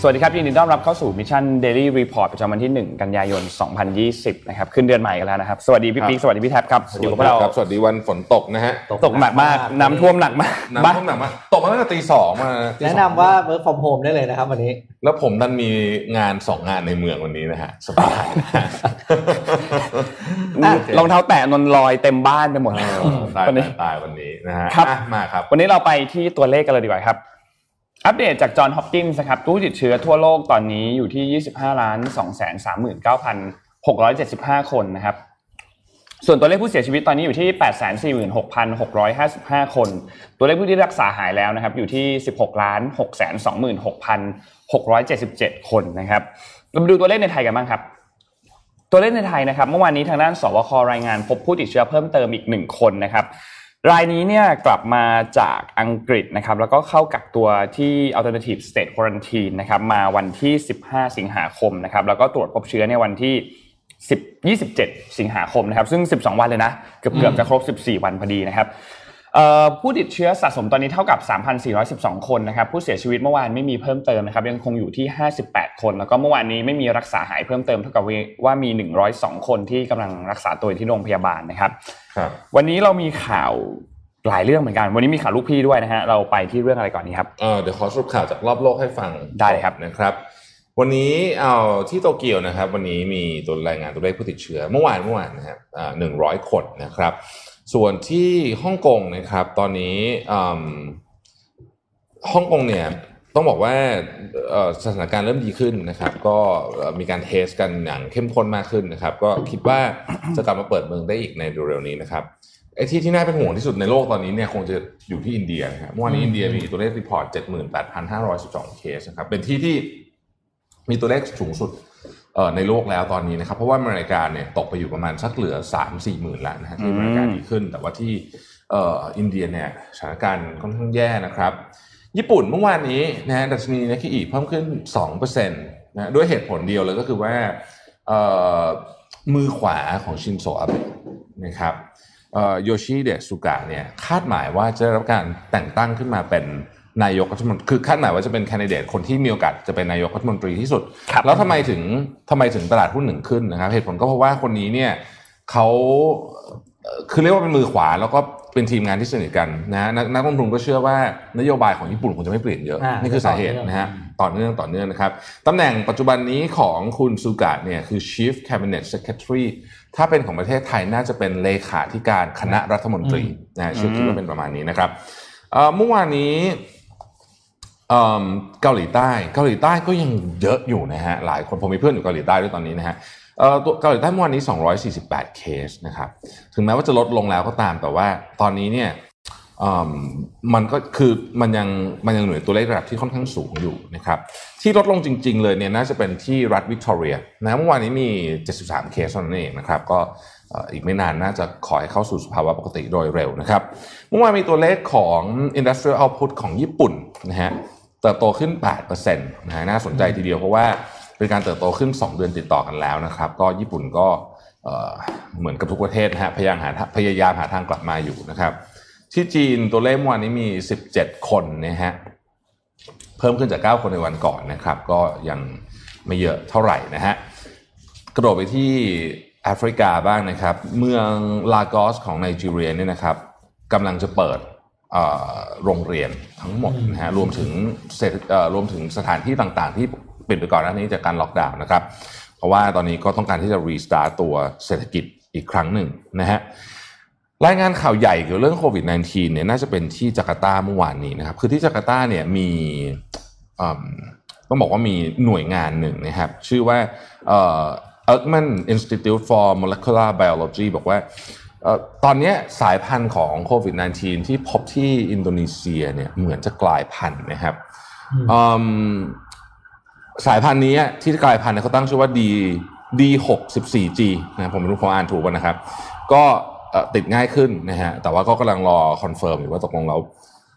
สวัสดีครับยินดีต้อนรับเข้าสู่ Mission Daily Report ประจำวันที่ 1 กันยายน 2020 นะครับขึ้นเดือนใหม่กันแล้วนะครับ สวัสดีพี่ปิ๊กสวัสดีพี่แท็บครับอยู่กับเราครับสวัสดีวันฝนตกนะฮะตกหนักมากน้ำท่วมหนักมากน้ำท่วมหนักมากตกมาตั้งแต่ตีสองมาตีสองแนะนำว่า work from home ได้เลยนะครับวันนี้ แล้วผมดันมีงานสองงานในเมืองวันนี้นะฮะสบายรองเท้าแตะนนลอยเต็มบ้านไปหมดแล้วตายวันนี้ตายตายวันนี้นะฮะครับอะมาครับ วันนี้เราไปที่ตัวเลขกันเลยดีกว่าครับ อัปเดตจากจอห์นฮอปกินส์นะครับผู้ติดเชื้อทั่วโลกตอนนี้อยู่ที่ 25ล้าน2 3 9 6 7 5 คนนะครับส่วนตัวเลขผู้เสียชีวิตตอนนี้อยู่ที่ 846,655 คน ตัวเลขผู้ที่รักษาหายแล้วนะครับอยู่ที่ 16ล้าน626,677 คนนะครับเรามาดูตัวเลขในไทยกันบ้างครับ ตัวเลขในไทยนะครับเมื่อวานนี้ทางด้านสบครายงานพบผู้ติดเชื้อเพิ่มเติมอีกหนึ่งคนนะครับ รายนี้เนี่ยกลับมาจากอังกฤษนะครับแล้วก็เข้ากักตัวที่ alternative state quarantine นะครับมาวันที่ 15 สิงหาคมนะครับแล้วก็ตรวจพบเชื้อในวันที่10 27 สิงหาคมนะครับซึ่ง 12 วันเลยนะเกือบเกือบจะครบ 14 วันพอดีนะครับเอ่อผู้ติดเชื้อสะสมตอนนี้เท่ากับ 3,412 คนนะครับผู้เสียชีวิตเมื่อวานไม่มีเพิ่มเติมนะครับยังคงอยู่ที่ 58 คน แล้วก็เมื่อวานนี้ไม่มีรักษาหายเพิ่มเติมเท่ากับว่ามี 102 คนที่กำลังรักษาตัวอยู่ที่โรงพยาบาลนะครับ ครับ วันนี้เรามีข่าวหลายเรื่องเหมือนกัน วันนี้มีข่าวลูกพี่ด้วยนะฮะ เราไปที่เรื่องอะไรก่อนนี้ครับเออเดี๋ยวขอสรุปข่าวจากรอบโลกให้ฟังได้เลยครับนะครับ วันนี้เอาที่โตเกียวนะครับ วันนี้มีตัวรายงานตัวเลขผู้ติดเชื้อ เมื่อวานเมื่อวานนะครับหนึ่งร้อยคนนะครับ ส่วนที่ฮ่องกงนะครับ ตอนนี้อืมฮ่องกงเนี่ย ต้องบอกว่าเอ่อสถานการณ์เริ่มดีขึ้นนะครับ ก็เอ่อมีการ test กันอย่างเข้มข้นมากขึ้นนะครับ ก็คิดว่าจะกลับมาเปิดเมืองได้อีกในเร็วๆนี้นะครับไอ้ที่ที่น่าเป็นห่วงที่สุดในโลกตอนนี้เนี่ยคงจะอยู่ที่อินเดียนะครับเมื่อวานนี้อินเดียมีตัวเลข report 78,512 เคสนะครับเป็นที่ที่มีตัวเลขสูงสุดเอ่อในโลกแล้วตอนนี้นะครับ เพราะว่าอเมริกาเนี่ยตกไปอยู่ประมาณสักเหลือ 3-4หมื่นแล้วนะฮะที่อเมริกาดีขึ้น แต่ว่าที่เอ่ออินเดียเนี่ยสถานการณ์ค่อนข้างแย่นะครับ ญี่ปุ่นเมื่อวานนี้นะฮะดัชนีนิกเกิอีเพิ่มขึ้น 2%นะด้วยเหตุผลเดียวเลยก็คือว่าเอ่อมือขวาของชินโซอาเบะนะครับโยชิเดะสุกะเนี่ยคาดหมายว่าจะได้รับการแต่งตั้งขึ้นมาเป็นนายกรัฐมนตรีคือคาดหมายว่าจะเป็นแคนดิเดตคนที่มีโอกาสจะเป็นนายกรัฐมนตรีที่สุดครับแล้วทำไมถึงทำไมถึงตลาดหุ้นหนึ่งขึ้นนะครับ เหตุผลก็เพราะว่าคนนี้เนี่ยเขาเอ่อคือเรียกว่าเป็นมือขวาแล้วก็ เป็นทีมงานที่สนิทกันนะฮะนักนักลงทุนก็เชื่อว่านโยบายของญี่ปุ่นคงจะไม่เปลี่ยนเยอะอ่านี่คือสาเหตุนะฮะต่อเนื่องต่อเนื่องนะครับตำแหน่งปัจจุบันนี้ของคุณสุกะเนี่ยคือ Chief Cabinet Secretary ถ้าเป็นของประเทศไทยน่าจะเป็นเลขาธิการคณะรัฐมนตรีนะฮะชื่อคิดว่าเป็นประมาณนี้นะครับเอ่อเมื่อวานนี้เอิ่มเกาหลีใต้ เกาหลีใต้ก็ยังเยอะอยู่นะฮะหลายคนผมมีเพื่อนอยู่เกาหลีใต้ด้วยตอนนี้นะฮะเอ่อ ตัวเกาหลีใต้เมื่อวานนี้ 248 เคสนะครับ ถึงแม้ว่าจะลดลงแล้วก็ตาม แต่ว่าตอนนี้เนี่ยมันก็คือมันยังมันยังหน่วยตัวเลขระดับที่ค่อนข้างสูงอยู่นะครับที่ลดลงจริง ๆ เลยเนี่ยน่าจะเป็นที่รัฐวิกตอเรียนะเมื่อวานนี้มี 73 เคสเท่านั้นเองนะครับก็อีกไม่นานน่าจะขอให้เข้าสู่สภาวะปกติโดยเร็วนะครับเมื่อวานมีตัวเลขของ industrial output ของญี่ปุ่นนะฮะเติบโตขึ้น 8%นะฮะน่าสนใจทีเดียวเพราะว่า เป็นการเติบโตขึ้น 2 เดือนติดต่อกันแล้วนะครับ ก็ญี่ปุ่นก็เเหมือนกับทุกประเทศนะฮะพยายามหาพยายามหาทางกลับมาอยู่นะครับ ที่จีนตัวเลขเมื่อวานนี้มี 17 คนนะฮะเพิ่มขึ้นจาก 9 คนในวันก่อนนะครับ ก็ยังไม่เยอะเท่าไหร่นะฮะกระโดดไปที่แอฟริกาบ้างนะครับ เมืองลากอสของไนจีเรียเนี่ยนะครับกำลังจะเปิดโรงเรียนทั้งหมดนะฮะรวมถึงเศรษฐเอ่อรวมถึงสถานที่ต่างๆ ที่ ปิดไปก่อนหน้านี้จากการล็อกดาวน์นะครับ เพราะว่าตอนนี้ก็ต้องการที่จะ restart ตัวเศรษฐกิจอีกครั้งหนึ่งนะฮะรายงานข่าวใหญ่เกี่ยวกับเรื่องโควิด -19 เนี่ยน่าจะเป็นที่จาการ์ตาเมื่อวานนี้นะครับ คือที่จาการ์ตาเนี่ยมีอืมต้องบอกว่ามีหน่วยงานหนึ่งนะครับ ชื่อว่าเอ่อ Eijkman Institute for Molecular Biology บอกว่าเอ่อตอนเนี้ยสายพันธุ์ของโควิด -19 ที่พบที่อินโดนีเซียเนี่ยเหมือนจะกลายพันธุ์นะครับอืม สายพันธุ์นี้ที่กลายพันธุ์เนี่ยเขาตั้งชื่อว่า D D614G นะผมไม่รู้ผมอ่านถูกป่ะนะครับ ก็เอ่อติดง่ายขึ้นนะฮะแต่ว่าก็กำลังรอ confirm อยู่ว่าตกลงแล้ว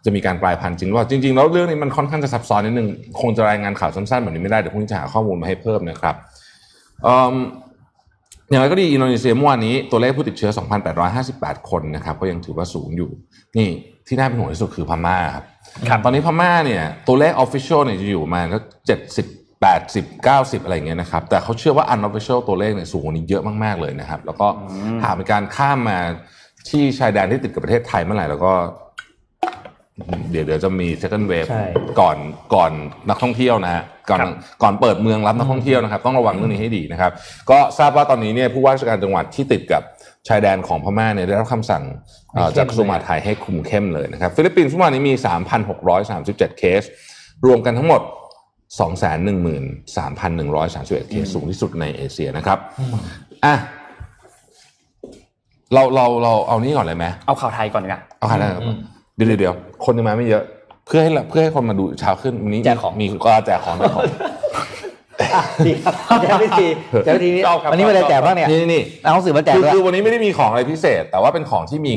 จะมีการกลายพันธุ์จริงหรือเปล่าจริง ๆ แล้วเรื่องนี้มันค่อนข้างจะซับซ้อนนิดนึง คงจะรายงานข่าวสั้นๆแบบนี้ไม่ได้ เดี๋ยวพรุ่งนี้จะหาข้อมูลมาให้เพิ่มนะครับเอิ่มอย่างไรก็ดีอินโดนีเซียเมื่อวานนี้ตัวเลขผู้ติดเชื้อ 2,858 คนนะครับก็ยังถือว่าสูงอยู่ นี่ที่น่าเป็นห่วงที่สุดคือพม่าครับครับตอนนี้พม่าเนี่ยตัวเลข official เนี่ยจะอยู่ประมาณก็เจ็ดสิบ แปดสิบเก้าสิบอะไรอย่างเงี้ยนะครับ แต่เขาเชื่อว่า unofficial ตัวเลขเนี่ยสูงกว่านี้เยอะมาก ๆ เลยนะครับ แล้วก็หากมีการข้ามมาที่ชายแดนที่ติดกับประเทศไทยเมื่อไหร่แล้วก็ เดี๋ยวเดี๋ยวจะมี second wave ใช่ก่อนก่อนนักท่องเที่ยวนะฮะก่อนครับก่อนเปิดเมืองรับนักท่องเที่ยวนะครับ ต้องระวังเรื่องนี้ให้ดีนะครับ ก็ทราบว่าตอนนี้เนี่ยผู้ว่าราชการจังหวัดที่ติดกับชายแดนของพม่าเนี่ยได้รับคำสั่งเอ่อจากกระทรวงมหาดไทยให้คุมเข้มเลยนะครับ ฟิลิปปินส์เมื่อวานนี้มี 3,637 เคส รวมกันทั้งหมด 213,131 เคสสูงที่สุดในเอเชียนะครับ อะ เราเราเราเอานี้ก่อนเลยไหมเอาข่าวไทยก่อนดีกว่าเอาใครได้ครับเดี๋ยวเดี๋ยวเดี๋ยวคนยังมาไม่เยอะ เพื่อให้เพื่อให้คนมาดูเช้าขึ้นวันนี้แจกของมีก็แจกของแจกของอะดีครับแจกวิธีแจกวิธีนี้ชอบครับวันนี้มาเลยแจกบ้างเนี่ยนี่นี่เอาหนังสือมาแจกคือด้วยคือวันนี้ไม่ได้มีของอะไรพิเศษ แต่ว่าเป็นของที่มี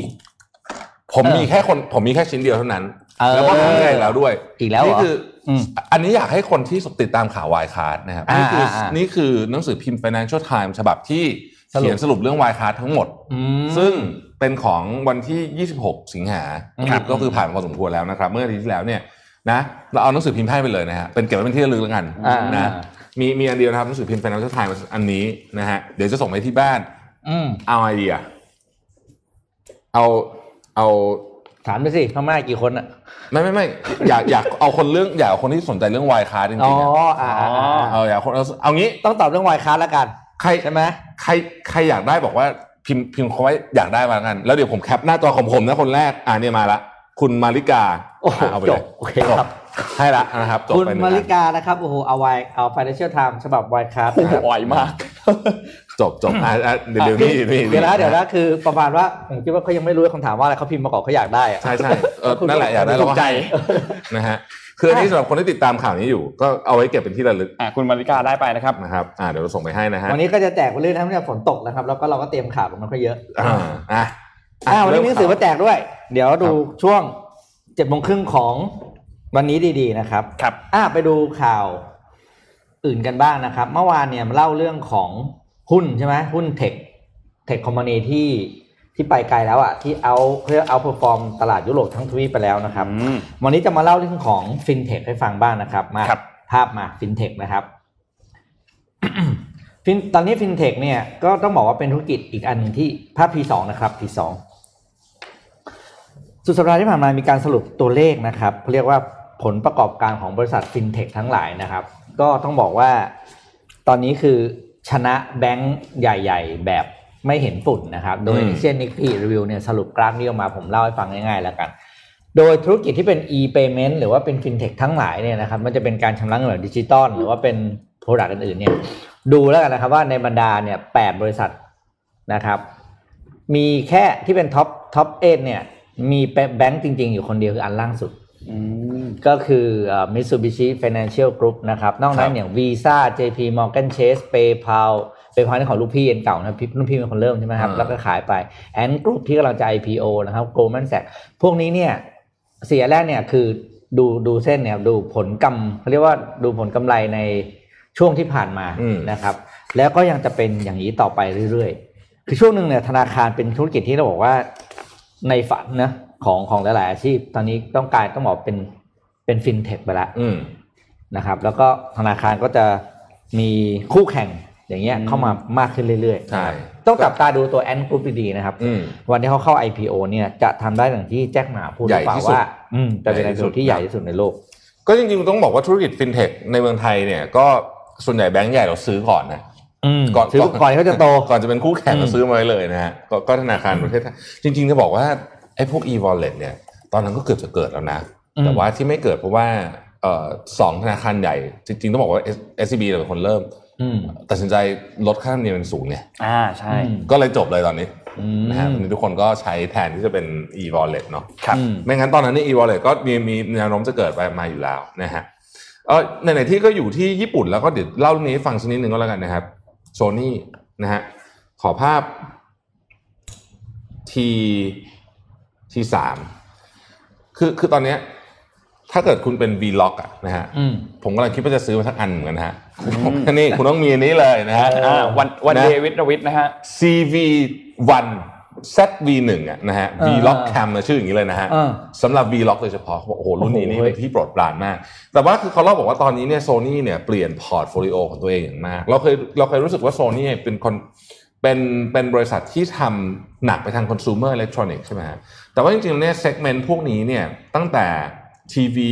ผมเออมีแค่คน ผมมีแค่ชิ้นเดียวเท่านั้นเออแล้วก็ทำได้แล้วด้วย อีกแล้วเหรอนี่คือ อมอันนี้อยากให้คนที่ติดตามข่าววายคาร์ดนะครับอ่านี่คืออาอ่านี่คือหนังสือพิมพ์ Financial Times ฉบับที่สรุปเขียนสรุปเรื่อง Wirecard ทั้งหมดอืมซึ่งเป็นของวันที่ 26 สิงหาครับก็คือผ่านมาพอสมควรแล้วนะครับ เมื่ออาทิตย์ที่แล้วเนี่ยนะเราเอาหนังสือพิมพ์ให้ไปเลยนะฮะเป็นเก็บไว้เป็นที่ระลึกแล้วกันอ่านะมีมีอันเดียวนะครับหนังสือพิมพ์ Financial Times อันนี้นะฮะเดี๋ยวจะส่งไปที่บ้านอืมเอาไอเดีย เอาเอาถามไปสิพม่ากี่คนอะ ไม่ไม่ไม่อยากอยากเอาคนเรื่องอยากเอาคนที่สนใจเรื่อง Wirecard จริงๆอะอ่าอ่าอ่าเอาอยากคนเอาเอางี้ ต้องตอบเรื่อง Wirecard แล้วกันใครใช่ไหมใครใครอยากได้บอกว่าพิมพ์พิมพ์เขาไว้อยากได้มาแล้วกัน แล้วเดี๋ยวผมแคปหน้าจอของผมนะคนแรกอ่าเนี่ยมาละคุณมาริกาโอ้โหะเอาไปจเลบยโอเคครับ ให้ละนะครับจบคุณไปหนึ่งมาอัน ริกานะครับโอ้โหเอาไวเอา Financial Times ฉบับวายคาร์โอ้โหอ่อยมาก จบจบอะอะเดี๋ยวเดี๋ยวนี่นี่เดี๋ยวนะเดี๋ยวนะคือประมาณว่าผมคิดว่าเขายังไม่รู้คำถามว่าอะไรเขาพิมพ์มาก่อนเขาอยากได้อะใช่ใช่เออนั่นแหละอยากได้เราก็ใจให้นะฮะคืออันนี้สำหรับคนที่ติดตามข่าวนี้อยู่ ก็เอาไว้เก็บเป็นที่ระลึกอะคุณมาริกาได้ไปนะครับนะครับอ่าเดี๋ยวเราส่งไปให้นะฮะวันนี้ก็จะแจกไปเรื่อยๆนะครับเนี่ยฝนตกนะครับแล้วก็เราก็เตรียมข่าวกันมาค่อยเยอะอ่าอะอ่าวันนี้มีหนังสือมาแจกด้วย เดี๋ยวดูครับช่วงเจ็ดโมงครึ่งของวันนี้ดีๆนะครับ ครับอ่าไปดูข่าวอื่นกันบ้างนะครับ เมื่อวานเนี่ยมาเล่าเรื่องของ หุ้นใช่ไหมหุ้น tech tech company ที่ที่ไปไกลแล้วอะที่เอาเพื่อ outperform ตลาดยุโรปทั้งทวีปไปแล้วนะครับอืมวันนี้จะมาเล่าเรื่องของฟินเทคให้ฟังบ้างนะครับมาครับภาพมาฟินเทคนะครับฟินตอนนี้ฟินเทคเนี่ยก็ต้องบอกว่าเป็นธุรกิจอีกอันหนึ่งที่ภาพ T2 นะครับ T2 สุดสัปดาห์ที่ผ่านมามีการสรุปตัวเลขนะครับเขาเรียกว่าผลประกอบการของบริษัทฟินเทคทั้งหลายนะครับ ก็ต้องบอกว่าตอนนี้คือ ชนะแบงก์ใหญ่ ๆ แบบไม่เห็นฝุ่นนะครับ โดยอืม Asian Nikkei Review เนี่ยสรุปกราฟนี้ออกมาผมเล่าให้ฟังง่ายๆแล้วกัน โดยธุรกิจที่เป็น e-payment หรือว่าเป็น fintech ทั้งหลายเนี่ยนะครับ มันจะเป็นการชำระเงินแบบดิจิตอลหรือว่าเป็น product อื่นๆเนี่ยดูแล้วกันนะครับว่าในบรรดาเนี่ยแปดบริษัทนะครับ มีแค่ที่เป็น top top eight เนี่ยมีแบงก์จริง ๆ อยู่คนเดียวคืออันล่างสุด อืมก็คือเอ่อ Mitsubishi Financial Group นะครับนอกนั้นครันบอย่าง Visa JP Morgan Chase PayPal PayPal นี่ของลูกพี่เอ็งเก่านะพี่ลูกพี่เป็นคนเริ่มใช่ไหมครับ แล้วก็ขายไป Ant Group ที่กำลังจะ IPO นะครับ Goldman Sachs พวกนี้เนี่ยเสียแรกเนี่ยคือดูดูเส้นเนี่ยดูผลกำเขาเรียกว่าดูผลกำไรในช่วงที่ผ่านมาอืมนะครับ แล้วก็ยังจะเป็นอย่างนี้ต่อไปเรื่อยๆ คือช่วงหนึ่งเนี่ยธนาคารเป็นธุรกิจที่เราบอกว่าในฝันนะ ของของหลาย ๆ อาชีพ ตอนนี้ต้องกลายต้องบอกเป็นเป็นฟินเทคไปแล้วอืมนะครับ แล้วก็ธนาคารก็จะมีคู่แข่งอย่างเงี้ยเข้ามามากขึ้นเรื่อยๆใช่ต้องจับตาดูตัวแอนกรุ๊ปดีๆนะครับอืมวันที่เขาเข้า IPO เนี่ยจะทำได้อย่างที่แจ็คหมาพูดหรือเปล่าใหญ่ที่สุดว่าอืมจะเป็นใหญ่ไอที่สุดที่ใหญ่ที่สุดในโลก ก็จริงๆ ต้องบอกว่าธุรกิจฟินเทคในเมืองไทยเนี่ยก็ส่วนใหญ่แบงก์ใหญ่เราซื้อก่อนนะอืมก่อนซื้อก่อนที่เขาจะโตก่อนจะเป็นคู่แข่งอืมเราซื้อมาไว้เลยนะฮะก็ก็ธนาคารประเทศไทยจริงๆจะบอกว่า ไอ้พวก e-wallet เนี่ย ตอนนั้นก็เกือบจะเกิดแล้วนะ แต่ว่าที่ไม่เกิดเพราะว่าเอ่อสองธนาคารใหญ่ จริงๆ ต้องบอกว่า SCB เป็นคนเริ่มอืมตัดสินใจลดค่าธรรมเนียมเป็นศูนย์เนี่ยอ่าใช่อืมก็เลยจบเลยตอนนี้อืมนะฮะวันนี้ทุกคนก็ใช้แทนที่จะเป็น e-wallet เนาะครับอืมไม่งั้นตอนนั้นนี่ e-wallet ก็มีมีแนวโน้มจะเกิดไปมาอยู่แล้วนะฮะเออในไหนๆที่ก็อยู่ที่ญี่ปุ่นแล้วก็เดี๋ยวเล่าเรื่องนี้ให้ฟังสักนิดหนึ่งก็แล้วกันนะครับโซนี่นะฮะขอภาพที T3คือคือตอนเนี้ยถ้าเกิดคุณเป็น Vlog อะนะฮะอืมผมกำลังคิดว่าจะซื้อมาสักอันเหมือนกันนะฮะนี่คุณต้องมีอันนี้เลยนะฮะอ่าวันวันนะเดวิดรวิทนะฮะ CV1 ZV1 อะนะฮะเออ Vlog Cam นะชื่ออย่างนี้เลยนะฮะเออสำหรับ Vlog โดยเฉพาะเขาบอกโอ้โหรุ่นนี้นี่โอ้โหเป็นที่โปรดปรานมาก แต่ว่าคือเขาเล่าบอกว่าตอนนี้เนี่ยโซนี่เนี่ยเปลี่ยน portfolio ของตัวเองอย่างมาก เราเคยเราเคยรู้สึกว่าโซนี่เป็นคนเป็นเป็นบริษัทที่ทำหนักไปทางคอน sumer electronics ใช่ไหมฮะ แต่ว่าจริงๆเนี่ย segment พวกนี้เนี่ยตั้งแต่ทีวี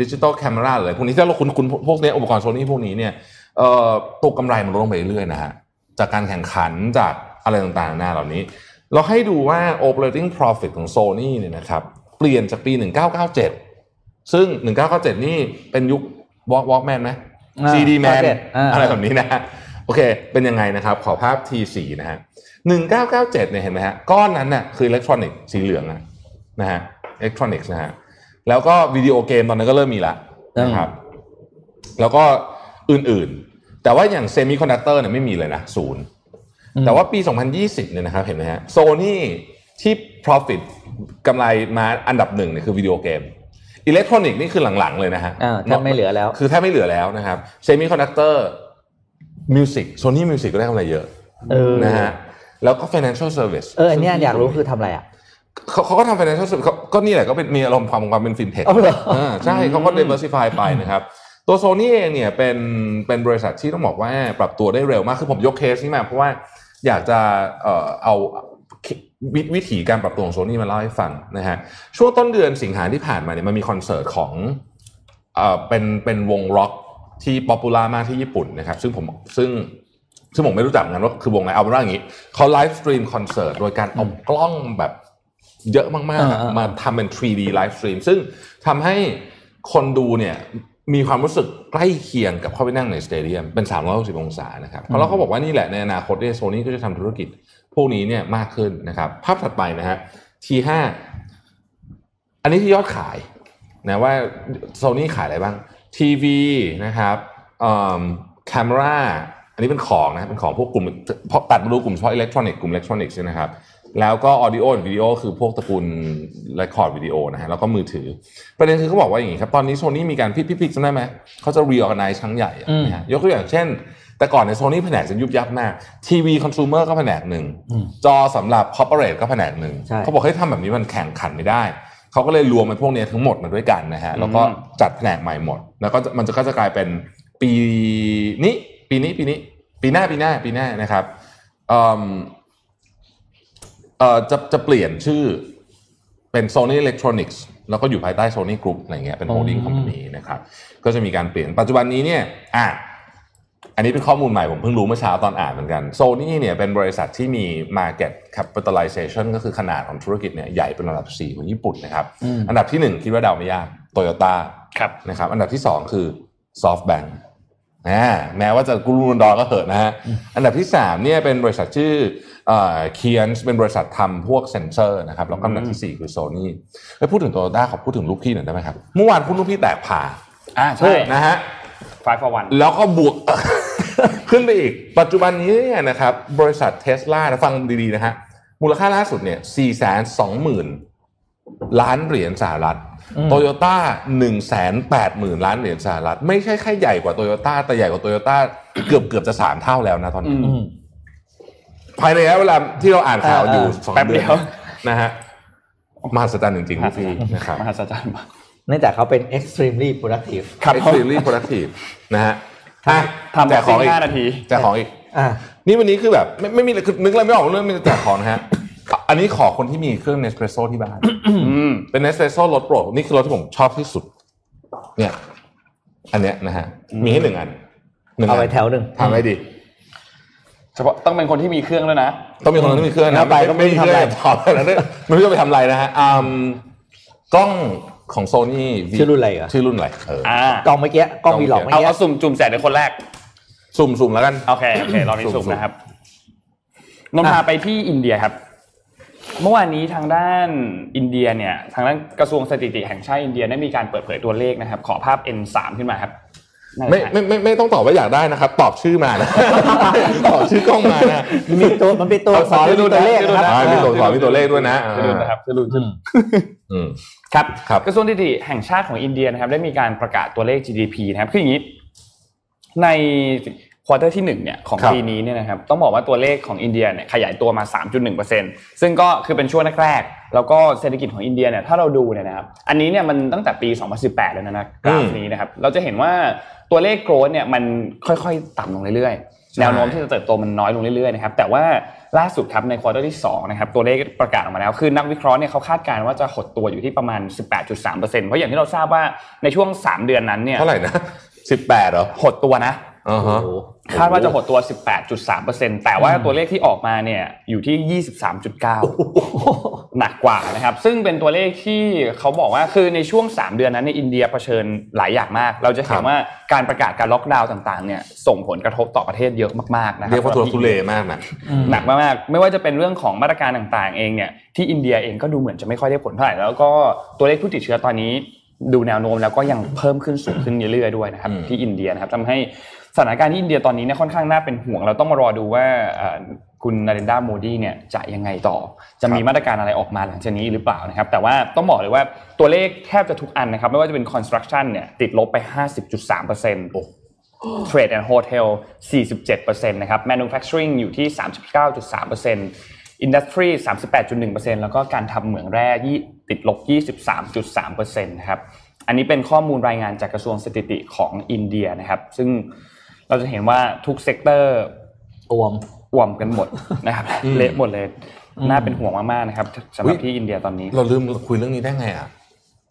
digital camera อะไรพวกนี้ถ้าเราคุณคุณพวกเนี้ยอุปกรณ์โซนี่พวกนี้เนี่ยเอ่อตัวกำไรมันลดลงไปเรื่อยๆนะฮะจากการแข่งขันจากอะไรต่างๆนานาเหล่านี้ เราให้ดูว่า operating profit ของ Sony เนี่ยนะครับเปลี่ยนจากปี 1997 ซึ่ง 1997 นี่เป็นยุค Walk Walkman ไหมอ่า CD Man อ่าอะไรแบบนี้นะฮะโอเค เป็นยังไงนะครับ ขอภาพ T4 นะฮะ 1997เนี่ยเห็นไหมฮะก้อนนั้นน่ะคืออิเล็กทรอนิกส์สีเหลืองอะนะฮะอิเล็กทรอนิกส์นะฮะแล้วก็วิดีโอเกมตอนนั้นก็เริ่มมีละนะครับ แล้วก็อื่นๆ แต่ว่าอย่างเซมิคอนดักเตอร์เนี่ยไม่มีเลยนะศูนย์แต่ว่าปี 2020เนี่ยนะครับเห็นไหมฮะโซนี่ที่ profit กำไรมาอันดับหนึ่งเนี่ยคือวิดีโอเกมอิเล็กทรอนิกส์นี่คือหลัง ๆ เลยนะฮะอ่าแทบไม่เหลือแล้ว คือแทบไม่เหลือแล้วนะครับเซมิคอนดักเตอร์ music Sony Music ก็ได้กำไรเยอะเออนะฮะ แล้วก็ financial service เอออันเนี้ยอยากรู้คือทำอะไรอะเขาเขาก็ทำ financial service เขาก็นี่แหละก็เป็นมีอารมณ์ความความเป็นฟินเทคเอาเหรอใช่เขาก็ diversify ไปนะครับ ตัวโซนี่เองเนี่ยเป็นเป็นบริษัทที่ต้องบอกว่าปรับตัวได้เร็วมาก คือผมยกเคสนี้มาเพราะว่าอยากจะเอ่อเอาวิถีการปรับตัวของโซนี่มาเล่าให้ฟังนะฮะช่วงต้นเดือนสิงหาที่ผ่านมาเนี่ยมันมีคอนเสิร์ตของเอ่อเป็นเป็นวงร็อกที่ popular มากที่ญี่ปุ่นนะครับ ซึ่งผมซึ่ง ซึ่งผมไม่รู้จักเหมือนกันว่าคือวงอะไรเอาเป็นว่าอย่างนี้เขา live stream คอนเสิร์ตโดยการเอากล้องแบบเยอะมากๆอะอ่าๆมาทำเป็น 3D ไลฟ์สตรีมซึ่งทำให้คนดูเนี่ยมีความรู้สึกใกล้เคียงกับเข้าไปนั่งใน stadium เป็น 360 องศานะครับเพราะเราเขาบอกว่านี่แหละในอนาคตเนี่ยโซนี่ก็จะทำธุรกิจพวกนี้เนี่ยมากขึ้นนะครับ ภาพถัดไปนะฮะ T5 อันนี้ที่ยอดขายนะว่าโซนี่ขายอะไรบ้าง ทีวีนะครับเแคมรา อันนี้เป็นของนะเป็นของพวกกลุ่มเพราะตัดมาดูกลุ่มเฉพาะอิเล็กทรอนิกส์กลุ่มอิเล็กทรอนิกส์นะครับแล้วก็ออดิโอวิดีโอคือพวกตระกูล record video นะฮะแล้วก็มือถือ ประเด็นคือเขาบอกว่าอย่างนี้ครับ ตอนนี้โซนี่มีการพี่พี่พิกจำได้ไหมเขาจะ reorganize ครั้งใหญ่อะอืมนะฮะยกตัวอย่างเช่น แต่ก่อนในโซนี่แผนกจะยุบยับมากทีวีคอน sumer ก็แผนกหนึ่งอืมจอสำหรับ corporate ก็แผนกหนึ่งใช่เขาบอกให้ยทำแบบนี้มันแข่งขันไม่ได้ เขาก็เลยรวมมันพวกเนี้ยทั้งหมดมาด้วยกันนะฮะแล้วก็จัดแผนกใหม่หมด แล้วก็มันจะก็จะกลายเป็นปีนี้ ปีนี้ปีนี้ปีหน้าปีหน้าปีหน้านะครับเอ่อเอ่อจะจะเปลี่ยนชื่อเป็น Sony Electronics แล้วก็อยู่ภายใต้ Sony Group อะไรเงี้ยเป็น holding อืม company นะครับก็จะมีการเปลี่ยนปัจจุบันนี้เนี่ยอะอันนี้เป็นข้อมูลใหม่ผมเพิ่งรู้เมื่อเช้าตอนอ่านเหมือนกันโซนี่เนี่ยเป็นบริษัทที่มี market capitalization ก็คือขนาดของธุรกิจเนี่ยใหญ่เป็นอันดับ 4 ของญี่ปุ่นนะครับอืมอันดับที่ 1 คิดว่าเดาไม่ยากโตโยต้าครับนะครับ อันดับที่ 2 คือ SoftBank นะแม้ว่าจะกุรุนดอก็เถอะนะฮะอันดับที่3เนี่ยเป็นบริษัทชื่อเคียนเป็นบริษัททำพวกเซนเซอร์นะครับแล้วก็อันดับทีสี่4 คือโซนี่ไปพูดถึงโตโยต้าขอพูดถึงลูกพี่หน่อยได้ไหมครับ เมื่อวานพูดลูกพี่แตกผ่าอ่าใช่นะฮะ five for one แล้วก็บวกขึ้นไปอีก ปัจจุบันนี้เนี่ยนะครับบริษัทเทสลานะฟังดีๆนะฮะมูลค่าล่าสุดเนี่ย4 2 0 0 0 0 ล้านเหรียญสหรัฐ โตโยต้า1 8 0 0 0 0ล้านเหรียญสหรัฐ ไม่ใช่แค่ใหญ่กว่าโตโยต้าแต่ใหญ่กว่าโตโยต้าเกือบเกือบจะสามเท่าแล้วนะตอนนี้อือืมภายในระยะเวลาที่เราอ่านข่าวอยู่เออสองแป๊บเดืเดีอนยวนะฮะมหัศจรรย์จริงๆพี่นะครับมหัศจรรย์มากเนื่องจากเขาเป็น extremely productive ครับ extremely productive นะฮะอะทำแจกของอีกห้านาทีแจกของอีกอ่านี่วันนี้คือแบบ ไม่ไม่มีคือนึกอะไรไม่ออกเรื่องมีแต่แจกของนะฮะ อันนี้ขอคนที่มีเครื่องเนสเปรสโซ่ที่บ้านอืมเป็นเนสเปรสโซ่รสโปรดนี่คือรสที่ผมชอบที่สุด เนี่ย อันเนี้ยนะฮะ มีให้หนึ่งอันหนึ่งเอาอัไปแถวหนึ่งทำอะไรดี เฉพาะต้องเป็นคนที่มีเครื่องแล้วยนะ ต้องมีคนที่มีเครื่องนะเอาไปก็ไม่มีมีเครื่องทำอะไรพอแล้วเนี่ยไม่รู้จะไปทำอะไรนะฮะอืมกล้องของโซนี่ชื่อรุ่นอะไรเหรอชื่อรุ่นอะไรเอออ่ากล้องเมื่อกี้กล้องวีหลอกเมื่อเอากี้เอาสุ่มจุ่มแสงในคนแรก สุ่มสุ่มแล้วกัน โอเคโอเครอบนี้สุ่สุ่มมนะครับนนท์พาไปที่อินเดียครับ เมื่อวานนี้ทางด้านอินเดียเนี่ยทางด้านกระทรวงสถิติแห่งชาติอินเดียได้มีการเปิดเผยตัวเลขนะครับ ขอภาพ N3 ขึ้นมาครับน่าจะไม่ใช่ไม่ไม่ไม่ต้องตอบว่าอยากได้นะครับ ตอบชื่อมานะตอบชื่อกล้องมานะมีตัวมันเป็นตัวอักษรมีตัวเลขนะครับอ่ามีตัวอักษรมีตัวเลขด้วยนะจะดูนะครับจะดูอืมอืมครับครับกระทรวงสถิติแห่งชาติของอินเดียนะครับ ได้มีการประกาศตัวเลข GDP นะครับคืออย่างนี้ใน quarter ที่หนึ่งเนี่ยของครับปีนี้เนี่ยนะครับต้องบอกว่าตัวเลขของอินเดียเนี่ยขยายตัวมา 3.1%ซึ่งก็คือเป็นช่วงแรกๆแล้วก็เศรษฐกิจของอินเดียเนี่ยถ้าเราดูเนี่ยนะครับอันนี้เนี่ยมันตั้งแต่ปี 2018 แล้วนะนะกราฟนี้นะครับเราจะเห็นว่าตัวเลข growth เนี่ยมันค่อยๆต่ำลงเรื่อยๆ แนวโน้มที่จะเติบโตมันน้อยลงเรื่อยๆนะครับแต่ว่าล่าสุดครับใน quarter ที่2นะครับตัวเลขประกาศออกมาแล้ว คือนักวิเคราะห์เนี่ยเขาคาดการณ์ว่าจะหดตัวอยู่ที่ประมาณ 18.3%เพราะอย่างที่เราทราบว่าในช่วง 3 เดือนนั้นเนี่ยเท่าไหร่นะสิบแปดเหรอหดตัวนะอ่าฮะโอ้โห คาดว่าจะหดตัว 18.3%แต่ว่าตัวเลขที่ออกมาเนี่ยอยู่ที่ 23.9 หนักกว่านะครับ ซึ่งเป็นตัวเลขที่เขาบอกว่าคือในช่วง 3 เดือนนั้นในยอินเดียเผชิญหลายอย่างมาก เราจะเห็ครันบว่าการประกาศการล็อกดาวน์ต่างๆเนี่ยส่งผลกระทบต่อประเทศเยอะมากๆนะครัเรียกว่าทุรทุเลมากนะหนักมากๆไม่ว่าจะเป็นเรื่องของมาตรการต่างๆ เองเนี่ยที่อินเดียเองก็ดูเหมือนจะไม่ค่อยได้ผลเท่าไหร่แล้วก็ตัวเลขผู้ติดเชื้อตอนนี้ดูแนวโน้มแล้วก็ยังเพิ่มขึ้นสูงขึ้นเรื่อยๆด้วยนะครับอืมที่อินเดียนะครับทำให้ สถานการณ์ที่อินเดียตอนนี้เนี่ยค่อนข้างน่าเป็นห่วง เราต้องมารอดูว่าเอ่อคุณนาเรนดาโมดีเนี่ยจะยังไงต่อ จะมีมาตรการอะไรออกมาหลังจากนี้หรือเปล่านะครับ แต่ว่าต้องบอกเลยว่าตัวเลขแทบจะทุกอันนะครับ ไม่ว่าจะเป็น construction เนี่ยติดลบไป 50.3% Trade and Hotel 47%นะครับ Manufacturing อยู่ที่ 39.3% Industry 38.1%แล้วก็การทำเหมืองแร่ยี่ติดลบ 23.3%นะครับ อันนี้เป็นข้อมูลรายงานจากกระทรวงสถิติของอินเดียนะครับ ซึ่ง เราจะเห็นว่าทุก sector อ่วมกันหมดนะครับเละหมดเลยน่าเป็นห่วงมากๆนะครับสำหรับที่อินเดียตอนนี้ เราลืมคุยเรื่องนี้ได้ไงอะ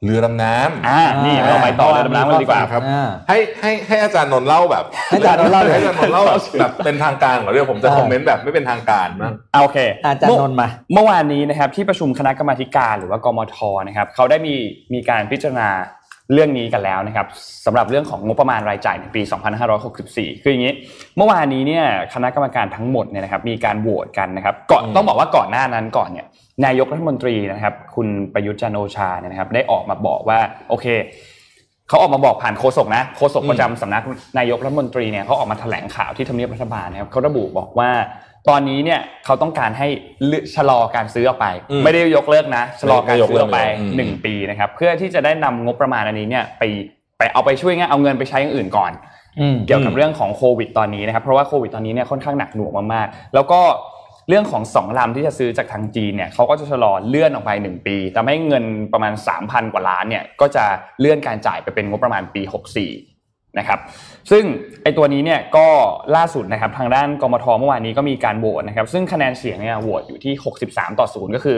เรือดำน้ำอ่านี่เราไปต่อเลยดำน้ำกันเลยดีกว่าครับอ่าให้ให้ให้อาจารย์นนท์เล่าแบบให้อาจารย์นนท์เล่าเลยให้อาจารย์นนท์เล่าแบบแบบเป็นทางการก่อนเรื่องผมจะได้ comment แบบไม่เป็นทางการบ้างอะโอเค อาจารย์นนท์มา เมื่อวานนี้นะครับที่ประชุมคณะกรรมาธิการหรือว่ากมธนะครับเขาได้มีมีการพิจารณา เรื่องนี้กันแล้วนะครับสำหรับเรื่องของงบประมาณรายจ่ายในปี 2564 คืออย่างนี้ เมื่อวานนี้เนี่ยคณะกรรมการทั้งหมดเนี่ยนะครับมีการโหวตกันนะครับก่อนอืมต้องบอกว่าก่อนหน้านั้นก่อนเนี่ยนายกรัฐมนตรีนะครับคุณประยุทธ์จันทร์โอชาเนี่ยนะครับได้ออกมาบอกว่าโอเคเขาออกมาบอกผ่านโฆษกนะโฆษกประจำสำนักนายกรัฐมนตรีเนี่ยเขาออกมาแถลงข่าวที่ทำเนียบรัฐบาลนะครับเขาระบุบอกว่า ตอนนี้เนี่ยเขาต้องการให้เลือกชะลอการซื้อออกไปอืมไม่ได้ยกเลิกนะ ชะลอการซื้อออกไปไม่ยกเลิกอืมหนึ่งปีนะครับ เพื่อที่จะได้นำงบประมาณอันนี้เนี่ยไปไปเอาไปช่วยงานเอาเงินไปใช้อย่างอื่นก่อนอืมเกี่ยวกับเรื่องของโควิดตอนนี้นะครับเพราะว่าโควิดตอนนี้เนี่ยค่อนข้างหนักหน่วงมากๆ แล้วก็เรื่องของสองลำที่จะซื้อจากทางจีนเนี่ยเขาก็จะชะลอเลื่อนออกไป 1 ปีทำให้เงินประมาณ 3,000 กว่าล้านเนี่ยก็จะเลื่อนการจ่ายไปเป็นงบประมาณปี 64 นะครับซึ่งไอตัวนี้เนี่ยก็ล่าสุดนะครับทางด้านกมทเมื่อวานนี้ก็มีการโหวตนะครับซึ่งคะแนนเสียงเนี่ยโหวตอยู่ที่ 63 ต่อ 0 ก็คือ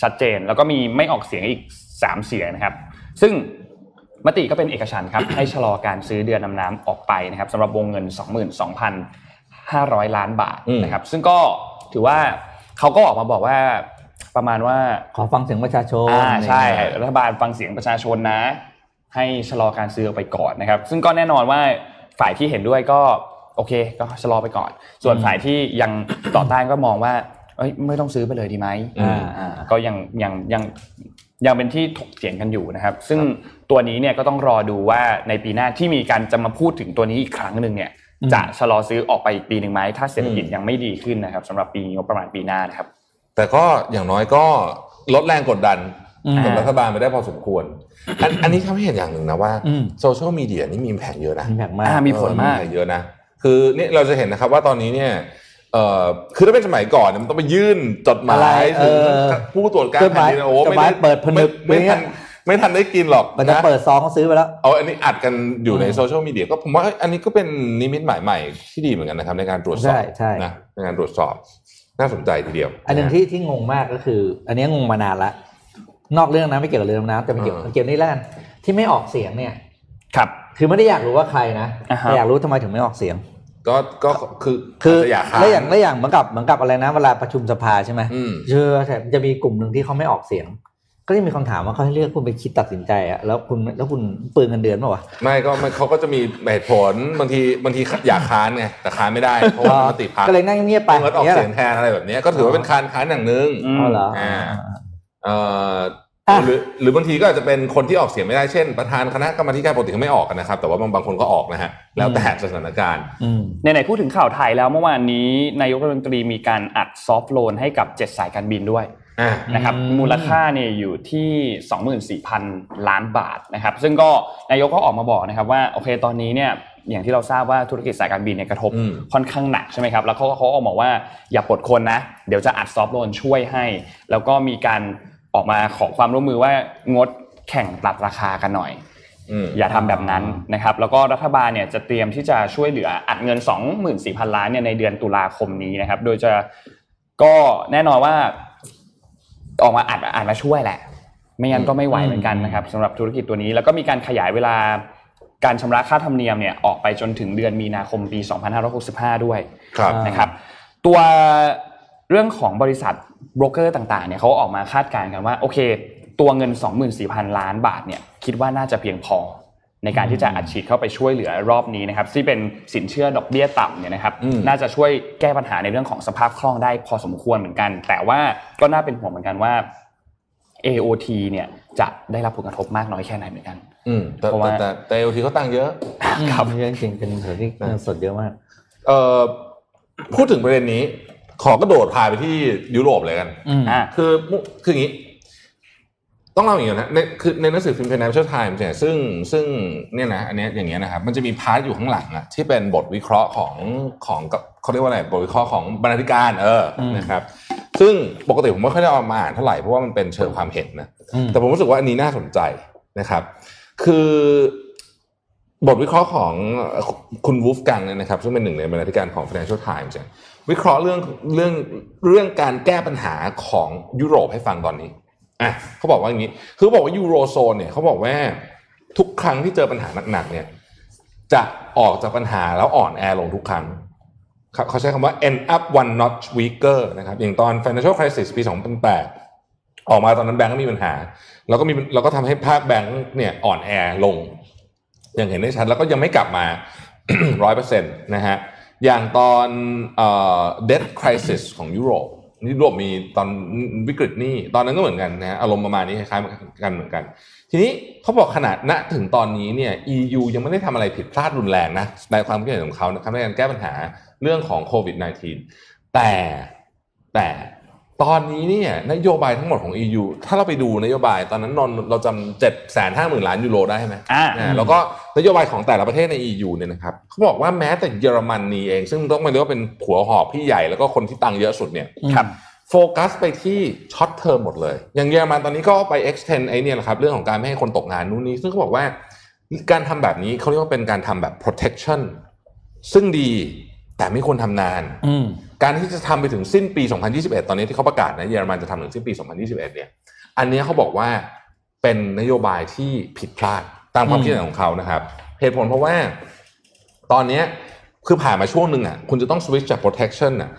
ชัดเจน แล้วก็มีไม่ออกเสียงอีก 3 เสียงนะครับ ซึ่งมติก็เป็นเอกฉันท์ครับให้ชะลอการซื้อเดือนนำน้ำออกไปนะครับสำหรับวงเงิน 22,500 ล้านบาทอืมนะครับซึ่งก็ถือว่าเขาก็ออกมาบอกว่าประมาณว่าขอฟังเสียงประชาชนอ่าใช่รัฐบาลฟังเสียงประชาชนนะ ให้ชะลอการซื้อออกไปก่อนนะครับ ซึ่งก็แน่นอนว่าฝ่ายที่เห็นด้วยก็โอเค ก็ชะลอไปก่อน ส่วนฝ่ายที่ยังต่อต้านก็มองว่าเอ้ยไม่ต้องซื้อไปเลยดีไหมอืมอ่าก็ยังยังยังยังเป็นที่ถกเถียงกันอยู่นะครับ ซึ่งตัวนี้เนี่ยก็ต้องรอดูว่าในปีหน้าที่มีการจะมาพูดถึงตัวนี้อีกครั้งหนึ่งเนี่ยอืมจะชะลอซื้อออกไปอีกปีหนึ่งไหมถ้าเศรษฐกิจยังไม่ดีขึ้นนะครับสำหรับปีงบประมาณปีหน้านะครับ แต่ก็อย่างน้อยก็ลดแรงกดดันอืม กับรัฐบาลไปได้พอสมควรอันอันนี้ทำให้เห็นอย่างหนึ่งนะว่าอืมโซเชียลมีเดียนี่มีแผงเยอะนะมีแผงมากอ่ามีผลมากเออแผงเยอะนะคือเนี่ยเราจะเห็นนะครับว่าตอนนี้เนี่ยเอ่อคือถ้าเป็นสมัยก่อนเนี่ยมันต้องไปยื่นจดหมายอะไรถึงเออผู้ตรวจการจดหแผ่มานยดินโอ้จดหมายไเปิดผนึกไม่ไม่ทันไม่ทันได้กินหรอกมันจะนะเปิดซองเขาซื้อไปแล้วเอาอันนี้อัดกันอยู่ในอืมโซเชียลมีเดียก็ผมว่าเอ้ยอันนี้ก็เป็นนิมิตหมายใหม่ที่ดีเหมือนกันนะครับในการตรวจสอบใช่ใช่นะในการตรวจสอบน่าสนใจทีเดียว อันหนึ่งที่ที่งงมากก็คือ อันนี้งงมานานละ นอกเรื่องนะไม่เกี่ยวกับเรือดำน้ำแต่ไม่เกี่ยวเกี่ยวนี่แล้วกันที่ไม่ออกเสียงเนี่ย ครับ คือไม่ได้อยากรู้ว่าใครนะอ่าฮะแต่อยากรู้ทำไมถึงไม่ออกเสียง ก็ก็คือคืออาจจะอยากค้านแล้วอย่างแล้วอย่างเหมือนกับเหมือนกับอะไรนะเวลาประชุมสภาใช่ไหมอืมเชื่อแต่จะมีกลุ่มหนึ่งที่เขาไม่ออกเสียงก็จะมีคำถามว่าเขาให้เลือกคุณไปคิดตัดสินใจอะแล้วคุณแล้วคุณเปลืองเงินเดือนป่าวะไม่ก็ไม่เขาก็จะมีเหตุผลบางทีบางทีอยากค้านไงแต่ค้านไม่ได้เพราะว่ามันมติพักก็เลยนั่งเงียบๆไปงดออกเสียงแทนอะไรแบบเนี้ยก็ถือว่าเป็นการค้านอย่างหนึ่งอืมเอาเหรออ่าเอ่ออะ หรือหรือบางทีก็อาจจะเป็นคนที่ออกเสียงไม่ได้เช่น ประธานคณะกรรมาธิการปกติเขาไม่ออกกันนะครับ แต่ว่าบางบางคนก็ออกนะฮะแล้วแต่สถานการณ์อืมในไหนๆพูดถึงข่าวไทยแล้วเมื่อวานนี้นายกรัฐมนตรีมีการอัดซอฟท์โลนให้กับ7สายการบินด้วยอ่านะครับอืมมูลค่าเนี่ยอยู่ที่ 24,000 ล้านบาทนะครับ ซึ่งก็นายกก็ออกมาบอกนะครับว่าโอเคตอนนี้เนี่ยอย่างที่เราทราบว่าธุรกิจสายการบินเนี่ยกระทบอืมค่อนข้างหนักใช่ไหมครับ แล้วเขาเขาออกมาว่าอย่าปลดคนนะ เดี๋ยวจะอัดซอฟท์โลนช่วยให้ แล้วก็มีการ ออกมาขอความร่วมมือว่างดแข่งตัดราคากันหน่อยอืมอย่าทำแบบนั้นนะครับ แล้วก็รัฐบาลเนี่ยจะเตรียมที่จะช่วยเหลืออัดเงิน 24,000 ล้านเนี่ยในเดือนตุลาคมนี้นะครับ โดยจะก็แน่นอนว่าออกมาอัดอัดมาช่วยแหละ ไม่งั้นก็ไม่ไหวเหมือนกันนะครับสำหรับธุรกิจตัวนี้ แล้วก็มีการขยายเวลาการชำระค่าธรรมเนียมเนี่ยออกไปจนถึงเดือนมีนาคมปี 2565 ด้วยครับอ่านะครับ ตัวเรื่องของบริษัท โบรกเกอร์ต่างๆเนี่ยเขาออกมาคาดการณ์กันว่าโอเค ตัวเงิน 24,000 ล้านบาทเนี่ยคิดว่าน่าจะเพียงพอ ในการที่จะอัดฉีดเข้าไปช่วยเหลือรอบนี้นะครับที่เป็นสินเชื่อดอกเบี้ยต่ำเนี่ยนะครับอืมน่าจะช่วยแก้ปัญหาในเรื่องของสภาพคล่องได้พอสมควรเหมือนกัน แต่ว่าก็น่าเป็นห่วงเหมือนกันว่า AOT เนี่ยจะได้รับผลกระทบมากน้อยแค่ไหนเหมือนกันอืมแต่เพราะว่าแต่แต่แต่เอทีเขาตั้งเยอะครับเรื่องจริงเป็นเถื่อนที่เงินสดเยอะมากเอ่อพูดถึงประเด็นนี้ ขอกระโดดพาไปที่ยุโรปเลยกันอืมอ่าคือมุคืออย่างนี้ ต้องเล่าอย่างนี้นะในคือในหนังสือพิมพ์ Financial Times เนี่ยซึ่งซึ่งเนี่ยนะอันเนี้ยอย่างเงี้ยนะครับมันจะมี part อยู่ข้างหลังอะที่เป็นบทวิเคราะห์ของของเขาเรียกว่าอะไรบทวิเคราะห์ของบรรณาธิการเอออมนะครับซึ่งปกติผมไม่ค่อยได้เอามาอ่านเท่าไหร่เพราะว่ามันเป็นเชิงความเห็นนะอืมแต่ผมรู้สึกว่าอันนี้น่าสนใจนะครับ คือบทวิเคราะห์ของคุณวูฟกังเนี่ยนะครับ ซึ่งเป็นหนึ่งในบรรณาธิการของ Financial Times เนี่ย วิเคราะห์เรื่องเรื่องเรื่องการแก้ปัญหาของยุโรปให้ฟังตอนนี้อะเขาบอกว่าอย่างนี้ คือบอกว่ายูโรโซนเนี่ยเขาบอกว่าทุกครั้งที่เจอปัญหาหนักๆเนี่ยจะออกจากปัญหาแล้วอ่อนแอลงทุกครั้งเขาใช้คำว่า end up one notch weaker นะครับอย่างตอน financial crisis ปี 2008 ออกมาตอนนั้นแบงก์ก็มีปัญหา แล้วก็มีแล้วก็ทำให้ภาคแบงก์เนี่ยอ่อนแอลง อย่างเห็นได้ชัดแล้วก็ยังไม่กลับมาร้อยเปอร์เซ็นต์นะฮะ อย่างตอนเอ่อ debt crisis ของยุโรปยุโรปมีตอนวิกฤตนี้ตอนนั้นก็เหมือนกันนะฮะอารมณ์ประมาณนี้คล้ายๆกันเหมือนกัน ทีนี้เขาบอกขนาดณถึงตอนนี้เนี่ย EU ยังไม่ได้ทำอะไรผิดพลาดรุนแรงนะในความคิดเห็นของเขานะครับในการแก้ปัญหาเรื่องของโควิด -19 แต่แต่ ตอนนี้เนี่ยนโยบายทั้งหมดของ EU ถ้าเราไปดูนโยบายตอนนั้นนนท์เราจำเจ็ดแสนห้าหมื่นล้านยูโรได้ไหมอ่านะแล้วก็นโยบายของแต่ละประเทศใน EU เนี่ยนะครับเขาบอกว่าแม้แต่เยอรมนีเอง ซึ่งต้องมาเรียกว่าเป็นผัวหอบพี่ใหญ่แล้วก็คนที่ตังค์เยอะสุดเนี่ยครับโฟกัสไปที่ช็อตเทอมหมดเลย อย่างเยอรมันตอนนี้ก็ไป extend ไอ้เนี่ยแหละครับเรื่องของการไม่ให้คนตกงานนู่นนี่ซึ่งเขาบอกว่าการทำแบบนี้เขาเรียกว่าเป็นการทำแบบ protection ซึ่งดีแต่ไม่ควรทำนานอืม การที่จะทำไปถึงสิ้นปี 2021 ตอนนี้ที่เขาประกาศนะเยอรมันจะทำถึงสิ้นปี 2021 เนี่ยอันเนี้ยเขาบอกว่าเป็นนโยบายที่ผิดพลาดตามความอืมคิดเห็นของเขานะครับเหตุผลเพราะว่าตอนเนี้ยคือผ่านมาช่วงหนึ่งอะคุณจะต้อง switch จาก protection อะ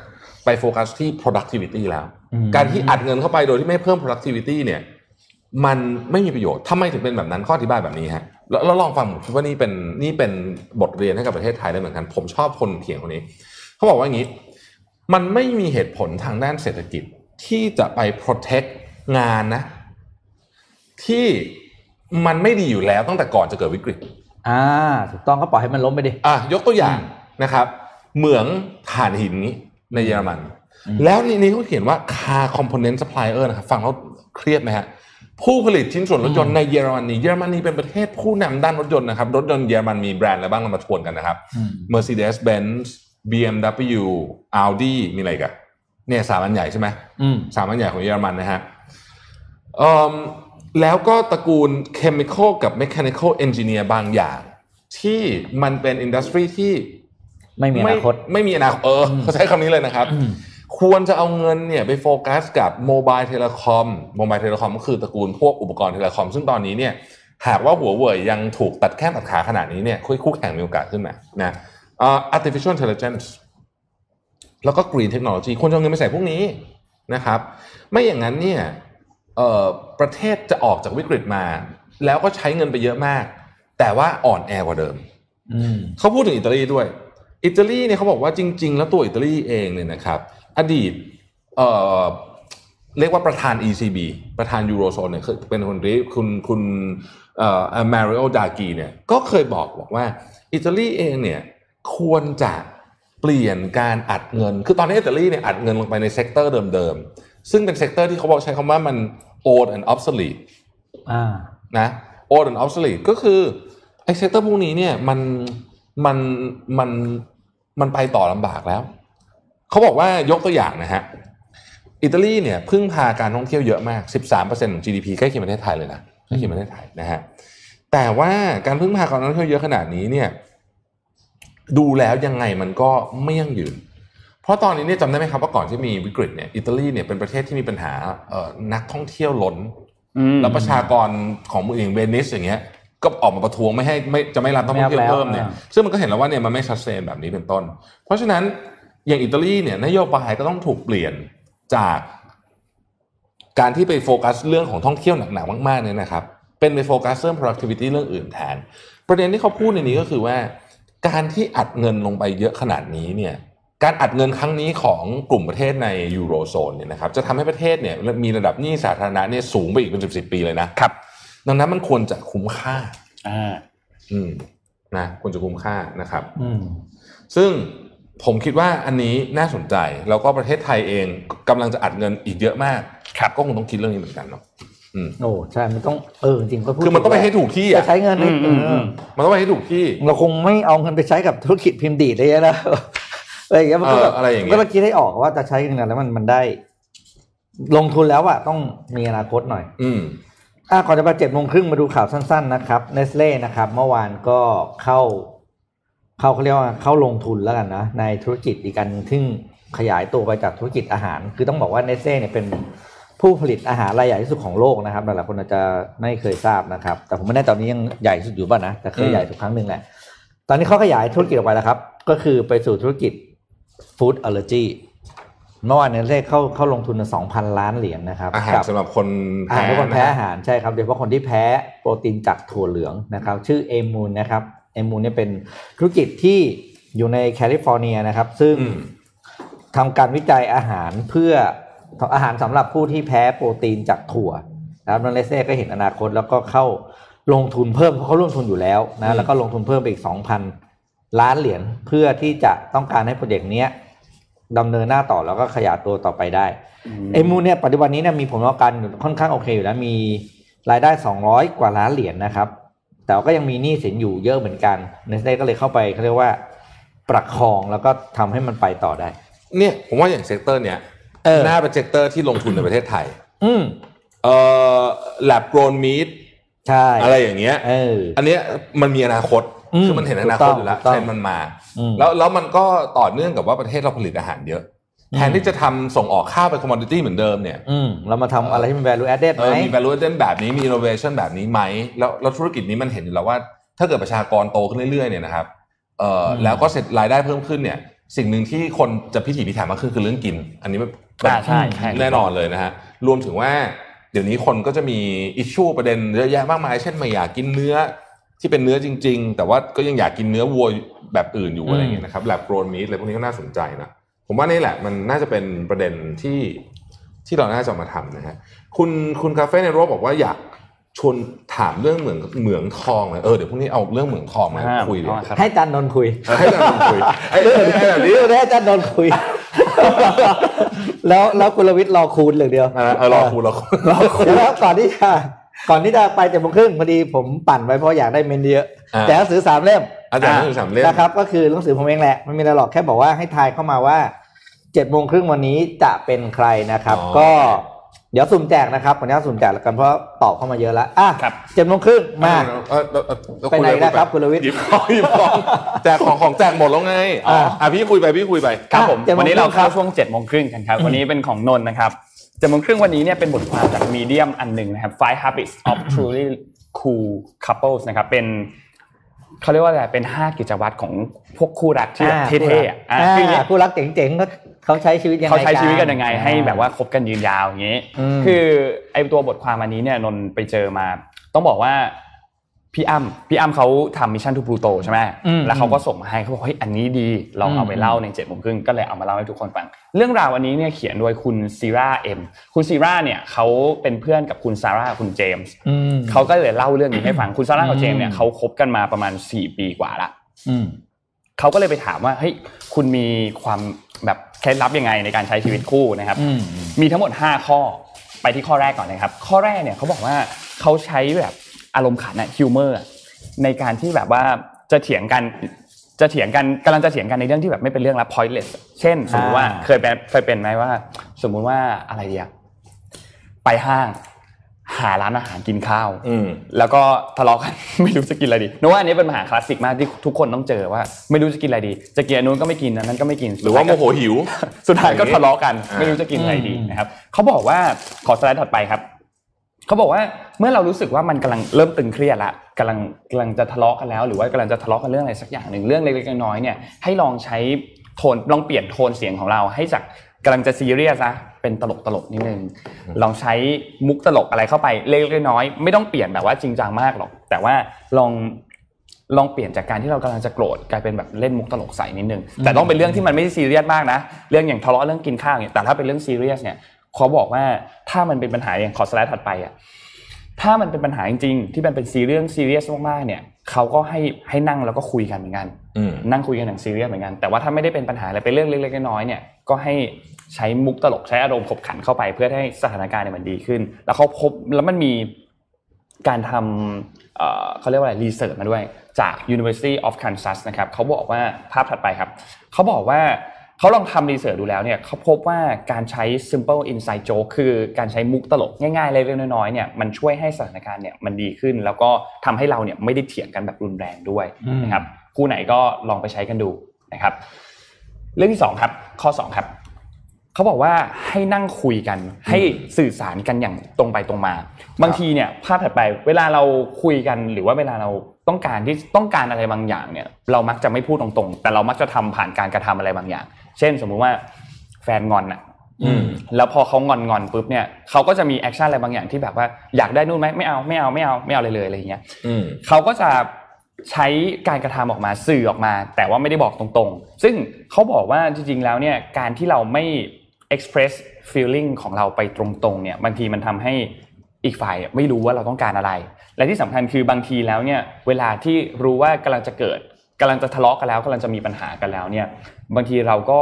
ไปโฟกัสที่ productivity แล้วอืมการที่อัดเงินเข้าไปโดยที่ไม่เพิ่ม productivity เนี่ยมันไม่มีประโยชน์ทำไมถึงเป็นแบบนั้นข้ออธิบายแบบนี้ฮะแล้วแล้วลองฟังผมคิดว่านี่เป็นนี่เป็นบทเรียนให้กับประเทศไทยได้เหมือนกัน ผมชอบคนเขียนคนนี้ เขาบอกว่าอย่างนี้ มันไม่มีเหตุผลทางด้านเศรษฐกิจที่จะไป protect งานนะ ที่มันไม่ดีอยู่แล้วตั้งแต่ก่อนจะเกิดวิกฤต อ่าถูกต้องก็ปล่อยให้มันล้มไปดิอะยกตัวอย่างนะครับ เหมืองถ่านหินนี้ในเยอรมัน แล้วในนี้เขาเขียนว่า car component supplier นะครับ ฟังแล้วเครียดไหมฮะผู้ผลิตชิ้นส่วนรถยนต์ในเยอรมนีเยอรมนีเป็นประเทศผู้นำด้านรถยนต์นะครับ รถยนต์เยอรมันมีแบรนด์อะไรบ้างเรามาทวนกันนะครับอืม Mercedes-Benz BMW Audi มีอะไรอีกันเนี่ยสามอันใหญ่ใช่ไหมอืมสามอันใหญ่ของเยอรมันนะฮะเอิ่มแล้วก็ตระกูล chemical กับ mechanical engineer บางอย่าง ที่มันเป็นอินดัสทรีที่ไม่มีอนาคตไม่ไม่มีอนาคตเออเขาใช้คำนี้เลยนะครับอืมควรจะเอาเงินเนี่ยไปโฟกัสกับ mobile telecom mobile telecom ก็คือตระกูลพวกอุปกรณ์ telecom ซึ่งตอนนี้เนี่ยหากว่าหัวเว่ยยังถูกตัดแข้งตัดขาขนาดนี้เนี่ยคู่แข่งมีโอกาสขึ้นมานะเอ่อ artificial intelligence แล้วก็ green technology ควรจะเอาเงินไปใส่พวกนี้นะครับ ไม่อย่างนั้นเนี่ยเอ่อประเทศจะออกจากวิกฤตมา แล้วก็ใช้เงินไปเยอะมาก แต่ว่าอ่อนแอกว่าเดิมอืมเขาพูดถึงอิตาลีด้วย อิตาลีเนี่ยเขาบอกว่าจริง ๆ แล้วตัวอิตาลีเองเนี่ยนะครับ อดีตเอ่อเรียกว่าประธาน ECB ประธานยูโรโซนเนี่ยคือเป็นคนที่คุณคุณเอ่อมาริโอ ดรากีเนี่ยก็เคยบอกบอกว่า อิตาลีเองเนี่ย ควรจะเปลี่ยนการอัดเงิน คือตอนนี้อิตาลีเนี่ยอัดเงินลงไปใน sector เดิมๆ ซึ่งเป็น sector ที่เขาบอกใช้คำว่ามัน old and obsolete อ่านะ old and obsolete ก็คือไอ้ sector พวกนี้เนี่ยมันมันมันมันไปต่อลำบากแล้ว เขาบอกว่ายกตัวอย่างนะฮะ อิตาลีเนี่ยพึ่งพาการท่องเที่ยวเยอะมาก 13%ของ GDP ใกล้เคียงประเทศไทยเลยนะใกล้เคียงประเทศไทยนะฮะแต่ว่าการพึ่งพาการท่องเที่ยวเยอะขนาดนี้เนี่ย ดูแล้วยังไงมันก็ไม่ยั่งยืน เพราะตอนนี้เนี่ยจำได้ไหมครับว่าก่อนที่มีวิกฤตเนี่ยอิตาลีเนี่ยเป็นประเทศที่มีปัญหาเอ่อนักท่องเที่ยวล้นอืมแล้วประชากรของเมืองอย่างเวนิสอย่างเงี้ยก็ออกมาประท้วงไม่ให้ไม่จะไม่รับนักท่องเที่ยวไม่รับแล้วเพิ่มเนี่ยอ่าซึ่งมันก็เห็นแล้วว่าเนี่ยมันไม่ชัดเจนแบบนี้เป็นต้น เพราะฉะนั้นอย่างอิตาลีเนี่ยนโยบายก็ต้องถูกเปลี่ยนจากการที่ไปโฟกัสเรื่องของท่องเที่ยวหนักๆมากๆเนี่ยนะครับ เป็นไปโฟกัสเรื่อง productivity เรื่องอื่นแทน ประเด็นที่เขาพูดในนี้ก็คือว่า การที่อัดเงินลงไปเยอะขนาดนี้เนี่ยการอัดเงินครั้งนี้ของกลุ่มประเทศในยูโรโซนเนี่ยนะครับจะทำให้ประเทศเนี่ยมีระดับหนี้สาธารณะเนี่ยสูงไปอีกเป็นสิบสิบปีเลยนะครับ ดังนั้นมันควรจะคุ้มค่าอ่าอืมนะควรจะคุ้มค่านะครับ อืมซึ่งผมคิดว่าอันนี้น่าสนใจ แล้วก็ประเทศไทยเองกำลังจะอัดเงินอีกเยอะมากครับก็คงต้องคิดเรื่องนี้เหมือนกันเนาะอืม โอ้ใช่ มันต้องเออจริงๆก็พูดคือมันต้องไปให้ถูกที่จะอะใช้เงินให้อืมอืมเออมันต้องไปให้ถูกที่ เราคงไม่เอาเงินไปใช้กับธุรกิจพิมพ์ดีดเลยนะอะไรอย่างเงี้ยมันก็แบบเอออะไรอย่างเงี้ยก็ต้องคิดให้ออกว่าจะใช้เงินแล้วมันมันได้ ลงทุนแล้วอะต้องมีอนาคตหน่อย อืมอะก่อนจะไปเจ็ดโมงครึ่งมาดูข่าวสั้น ๆ นะครับเนสเล่นะครับ เมื่อวานก็เข้า เข้าเขาเรียกว่าเข้าลงทุนแล้วกันนะในธุรกิจอีกการซึ่งขยายตัวไปจากธุรกิจอาหาร คือต้องบอกว่าเนสเล่เนี่ยเป็น ผู้ผลิตอาหารรายใหญ่ที่สุดของโลกนะครับหลายๆคนอาจจะไม่เคยทราบนะครับ แต่ผมไม่แน่ใจตอนนี้ยังใหญ่สุดอยู่ป่ะนะแต่เคยอืมใหญ่สุดครั้งหนึ่งแหละตอนนี้เขาขยายธุรกิจออกไปแล้วครับ ก็คือไปสู่ธุรกิจ food allergy เมื่อวานเนสเล่เข้าเข้าลงทุนสองพันล้านเหรียญนะครับอาหารกับสำหรับคนอาหารแพ้ทุกคนแพ้ะอาหารใช่ครับโดยเฉพาะคนที่แพ้โปรตีนจากถั่วเหลืองนะครับ ชื่อ Aimmune นะครับ Aimmune เนี่ยเป็นธุรกิจที่อยู่ในแคลิฟอร์เนียนะครับ ซึ่งอืมทำการวิจัยอาหารเพื่อ อาหารสำหรับผู้ที่แพ้โปรตีนจากถั่วนะครับนเลเซ่ก็เห็นอนาคตแล้วก็เข้าลงทุนเพิ่มเพราะเขาลงทุนอยู่แล้วอืนะมแล้วก็ลงทุนเพิ่มไปอีก2,000ล้านเหรียญเพื่อที่จะต้องการให้โปรเจกต์เนี้ยดำเนินหน้าต่อแล้วก็ขยายตัวต่อไปได้เอมูเนี่ยปัจจุบันนี้เนี่ยมีผลประกอบการอยู่ค่อนข้างโอเคอยู่แล้วมีรายได้ 200 กว่าล้านเหรียญนะครับ แต่ก็ยังมีหนี้สินอยู่เยอะเหมือนกันเนสเล่ก็เลยเข้าไปเขาเรียกว่าประคองแล้วก็ทำให้มันไปต่อได้ เนี่ยผมว่าอย่าง sector เนี่ย เออน่าเป็น sector ที่ลงทุนในประเทศไทย อืมเอ่อ lab grown meat ใช่อะไรอย่างเงี้ยเอออันเนี้ยมันมีอนาคตอืมคือมันเห็นอนาคตอยู่แล้วถูกต้องเทรนด์มันมาอืมแล้วแล้วมันก็ต่อเนื่องกับว่าประเทศเราผลิตอาหารเยอะอืมแทนที่จะทำส่งออกข้าวไป commodity เหมือนเดิมเนี่ยอืมเรามาทำอะไรที่มัน value added เอไหมอมี value added แบบนี้มี innovation แบบนี้ไหมแล้วแล้วธุรกิจนี้มันเห็นอยู่แล้วว่า ถ้าเกิดประชากรโตขึ้นเรื่อยๆเนี่ยนะครับเอ่ออมแล้วก็เสร็จรายได้เพิ่มขึ้นเนี่ย สิ่งหนึ่งที่คนจะพิถีพิถันมากขึ้นคือเรื่องกิน อันนี้มันอ่าใช่ใช่แน่นอนเลยนะฮะรวมถึงว่าเดี๋ยวนี้คนก็จะมีอิชชูประเด็นเยอะแยะมากมาย เช่นไม่อยากกินเนื้อที่เป็นเนื้อจริง ๆ แต่ว่าก็ยังอยากกินเนื้อวัวแบบอื่นอยู่อะไรอย่างเงี้ยนะครับ lab grown meat อะไรพวกนี้ก็น่าสนใจนะผมว่านี่แหละมันน่าจะเป็นประเด็นที่ที่เราน่าจะมาทำนะฮะคุณคุณคาเฟ่ในโรบบอกว่าอยาก ชวนถามเรื่องเหมืองเหมืองทองเลยเออเดี๋ยวพรุ่งนี้เอาเรื่องเหมืองทองมาอ่าคุยดีกว่าเอาครับให้จันนนท์คุยเออให้อาจารย์คุยไอ้ไอ้ไอ้แบบนี้เรื่องให้จันนนท์คุย แล้วแล้วคุณลวิทย์รอคูณเหลืองเดียวเออเออรอคุยรอคุยรอคูณแล้วก่อนที่จะก่อนที่จะไปเจ็ดโมงครึ่งพอดีผมปั่นไว้เพราะอยากได้เมนเยอะอ่าแต่หนังสือสามเล่มอาจารย์หนังสือสามเล่มนะครับก็คือหนังสือผมเองแหละไม่มีอะไรหรอกแค่บอกว่าให้ทายเข้ามาว่าเจ็ดโมงครึ่งวันนี้จะเป็นใครนะครับอ๋อก็ เดี๋ยวสุ่มแจกนะครับวันนี้สุ่มแจกแล้วกันเพราะตอบเข้ามาเยอะแล้วอะครับเจ็ดโมงครึ่งมาเออเออเออเออไปไหนยนะครับคุณลวิทย์หยิบของหยิบของแจกของของแจกหมดแล้วไงอ๋ออะพี่คุยไปพี่คุยไปครับผมเจ็ดโมงวันนี้เราครึ่งครัเข้าบช่วง7จ็ดโมงครึ่งกันครับวันนี้เป็นของนนท์นะครับเจ็ดโมงครึ่งวันนี้เนี่ยเป็นบทความจากมีเดียมอันหนึ่งนะครับ Five Habits of Truly Cool Couples นะครับเป็นเขาเรียกว่าอะไรเป็น 5 กิจวัตรของพวกคู่รักที่แบบอ่าเท่ๆอะอะอ่าคืออย่างเงี้ยคู่รักเจ๋งๆก็ เขาใช้ชีวิตยังไงเขาใช้ชีวิตกันยังไงอ่าให้แบบว่าคบกันยืนยาวอย่างนี้อืมคือไอ้ตัวบทความอันนี้เนี่ยนนท์ไปเจอมา ต้องบอกว่าพี่อ้ำพี่อ้ำเขาทำมิชชั่นทูพลูโตใช่ไหมอืมแล้วเขาก็ส่งมาให้เขาบอกเฮ้ยอันนี้ดีลองเอาไปอืมเล่าในเจ็ดโมงครึ่งก็เลยเอามาเล่าให้ทุกคนฟัง เรื่องราวอันนี้เนี่ยเขียนโดยคุณซีราเอ็มคุณซีราเนี่ยเขาเป็นเพื่อนกับคุณซาร่าคุณเจมส์อืมเขาก็เลยเล่าเรื่องนี้ให้ฟังคุณซาร่ากับเจมส์เนี่ยอืมเขาคบกันมาประมาณ4ปีกว่าละอืมเขาก็เลยไปถามว่าเฮ้ยคุณมีความ แบบเคล็ดลับยังไงในการใช้ชีวิตคู่นะครับอืมมีทั้งหมด 5 ข้อไปที่ข้อแรกก่อนนะครับ ข้อแรกเนี่ยเขาบอกว่าเขาใช้แบบอารมณ์ขันอะฮิวเมอร์ในการที่แบบว่าจะเถียงกันจะเถียงกันกำลังจะเถียงกันในเรื่องที่แบบไม่เป็นเรื่องละ pointless เช่น สมมติว่าอ่าเคยเป็นเคยเป็นไหมว่า สมมุติว่าอะไรเดียไปห้าง หาร้านอาหารกินข้าวอืมแล้วก็ทะเลาะกันไม่รู้จะกินอะไรดีนึกว่าอันนี้เป็นปัญหาคลาสสิกมากที่ทุกคนต้องเจอว่า ไม่รู้จะกินอะไรดี จะกินอันนู้นก็ไม่กินอันนั้นก็ไม่กิน หรือว่าโมโหหิว สุดท้ายก็ทะเลาะกันอ่าไม่รู้จะกินอะไรดีอืมนะครับเขาบอกว่าขอสไลด์ถัดไปครับเขาบอกว่าเมื่อเรารู้สึกว่ามันกำลังเริ่มตึงเครียดละกำลังกำลังจะทะเลาะกันแล้ว หรือว่ากำลังจะทะเลาะกันเรื่องอะไรสักอย่างหนึ่งเรื่องเล็กๆน้อยๆเนี่ยให้ลองใช้โทนลองเปลี่ยนโทนเสียงของเราให้จากกำลังจะซีเรียสนะ เป็นตลกตลกๆนิดนึงลองใช้มุกตลกอะไรเข้าไปเล็กๆน้อยๆไม่ต้องเปลี่ยนแบบว่าจริงจังมากหรอก แต่ว่าลองลองเปลี่ยนจากการที่เรากำลังจะโกรธกลายเป็นแบบเล่นมุกตลกใส่นิดนึงแต่ต้องเป็นเรื่องที่มันไม่ได้ซีเรียสมากนะ เรื่องอย่างทะเลาะเรื่องกินข้าวเนี่ยแต่ถ้าเป็นเรื่องซีเรียสเนี่ยเขาบอกว่าถ้ามันเป็นปัญหาอย่างขอสไลด์ถัดไปอะถ้ามันเป็นปัญหาจริงๆที่มันเป็นซีเรียสซีเรียสมากๆเนี่ยเขาก็ให้ให้นั่งแล้วก็คุยกันเหมือนกันอืมนั่งคุยกันอย่างซีเรียสเหมือนกันแต่ว่าถ้าไม่ได้เป็นปัญหาอะไรเป็นเรื่องเล็กๆน้อยๆเนี่ยก็ให้ ใช้มุกตลกใช้อารมณ์ขบขันเข้าไป เพื่อให้สถานการณ์เนี่ยมันดีขึ้น แล้วเขาพบแล้วมันมีการทำเอ่อเขาเรียกว่าอะไรรีเสิร์ชมาด้วยจาก University of Kansas นะครับเขาบอกว่าภาพถัดไปครับเขาบอกว่าเขาลองทำรีเสิร์ชดูแล้วเนี่ยเขาพบว่าการใช้ simple inside joke คือการใช้มุกตลกง่ายๆเล็กๆน้อยๆเนี่ยมันช่วยให้สถานการณ์เนี่ยมันดีขึ้น แล้วก็ทำให้เราเนี่ยไม่ได้เถียงกันแบบรุนแรงด้วยอืมนะครับคู่ไหนก็ลองไปใช้กันดูนะครับ เรื่องที่สองครับข้อสองครับ เขาบอกว่าให้นั่งคุยกัน ให้สื่อสารกันอย่างตรงไปตรงมา บางทีเนี่ยภาพถัดไปเวลาเราคุยกันหรือว่าเวลาเราต้องการที่ต้องการอะไรบางอย่างเนี่ย เรามักจะไม่พูดตรงๆ แต่เรามักจะทำผ่านการกระทำอะไรบางอย่าง เช่น สมมุติว่าแฟนงอนอะอืมแล้วพอเขางอนงอนๆปุ๊บเนี่ยเขาก็จะมี action อะไรบางอย่างที่แบบว่าอยากได้นู่นไหมไม่เอาไม่เอาไม่เอาไม่เอาเลยเลยอะไรอย่างเงี้ยอืมเขาก็จะใช้การกระทำออกมาสื่อออกมา แต่ว่าไม่ได้บอกตรงๆ ซึ่งเขาบอกว่าจริงๆแล้วเนี่ยการที่เราไม่ express feeling ของเราไปตรงๆเนี่ยบางทีมันทำให้อีกฝ่ายไม่รู้ว่าเราต้องการอะไร และที่สำคัญคือบางทีแล้วเนี่ยเวลาที่รู้ว่ากำลังจะเกิดกำลังจะทะเลาะกันแล้วกำลังจะมีปัญหากันแล้วเนี่ยบางทีเราก็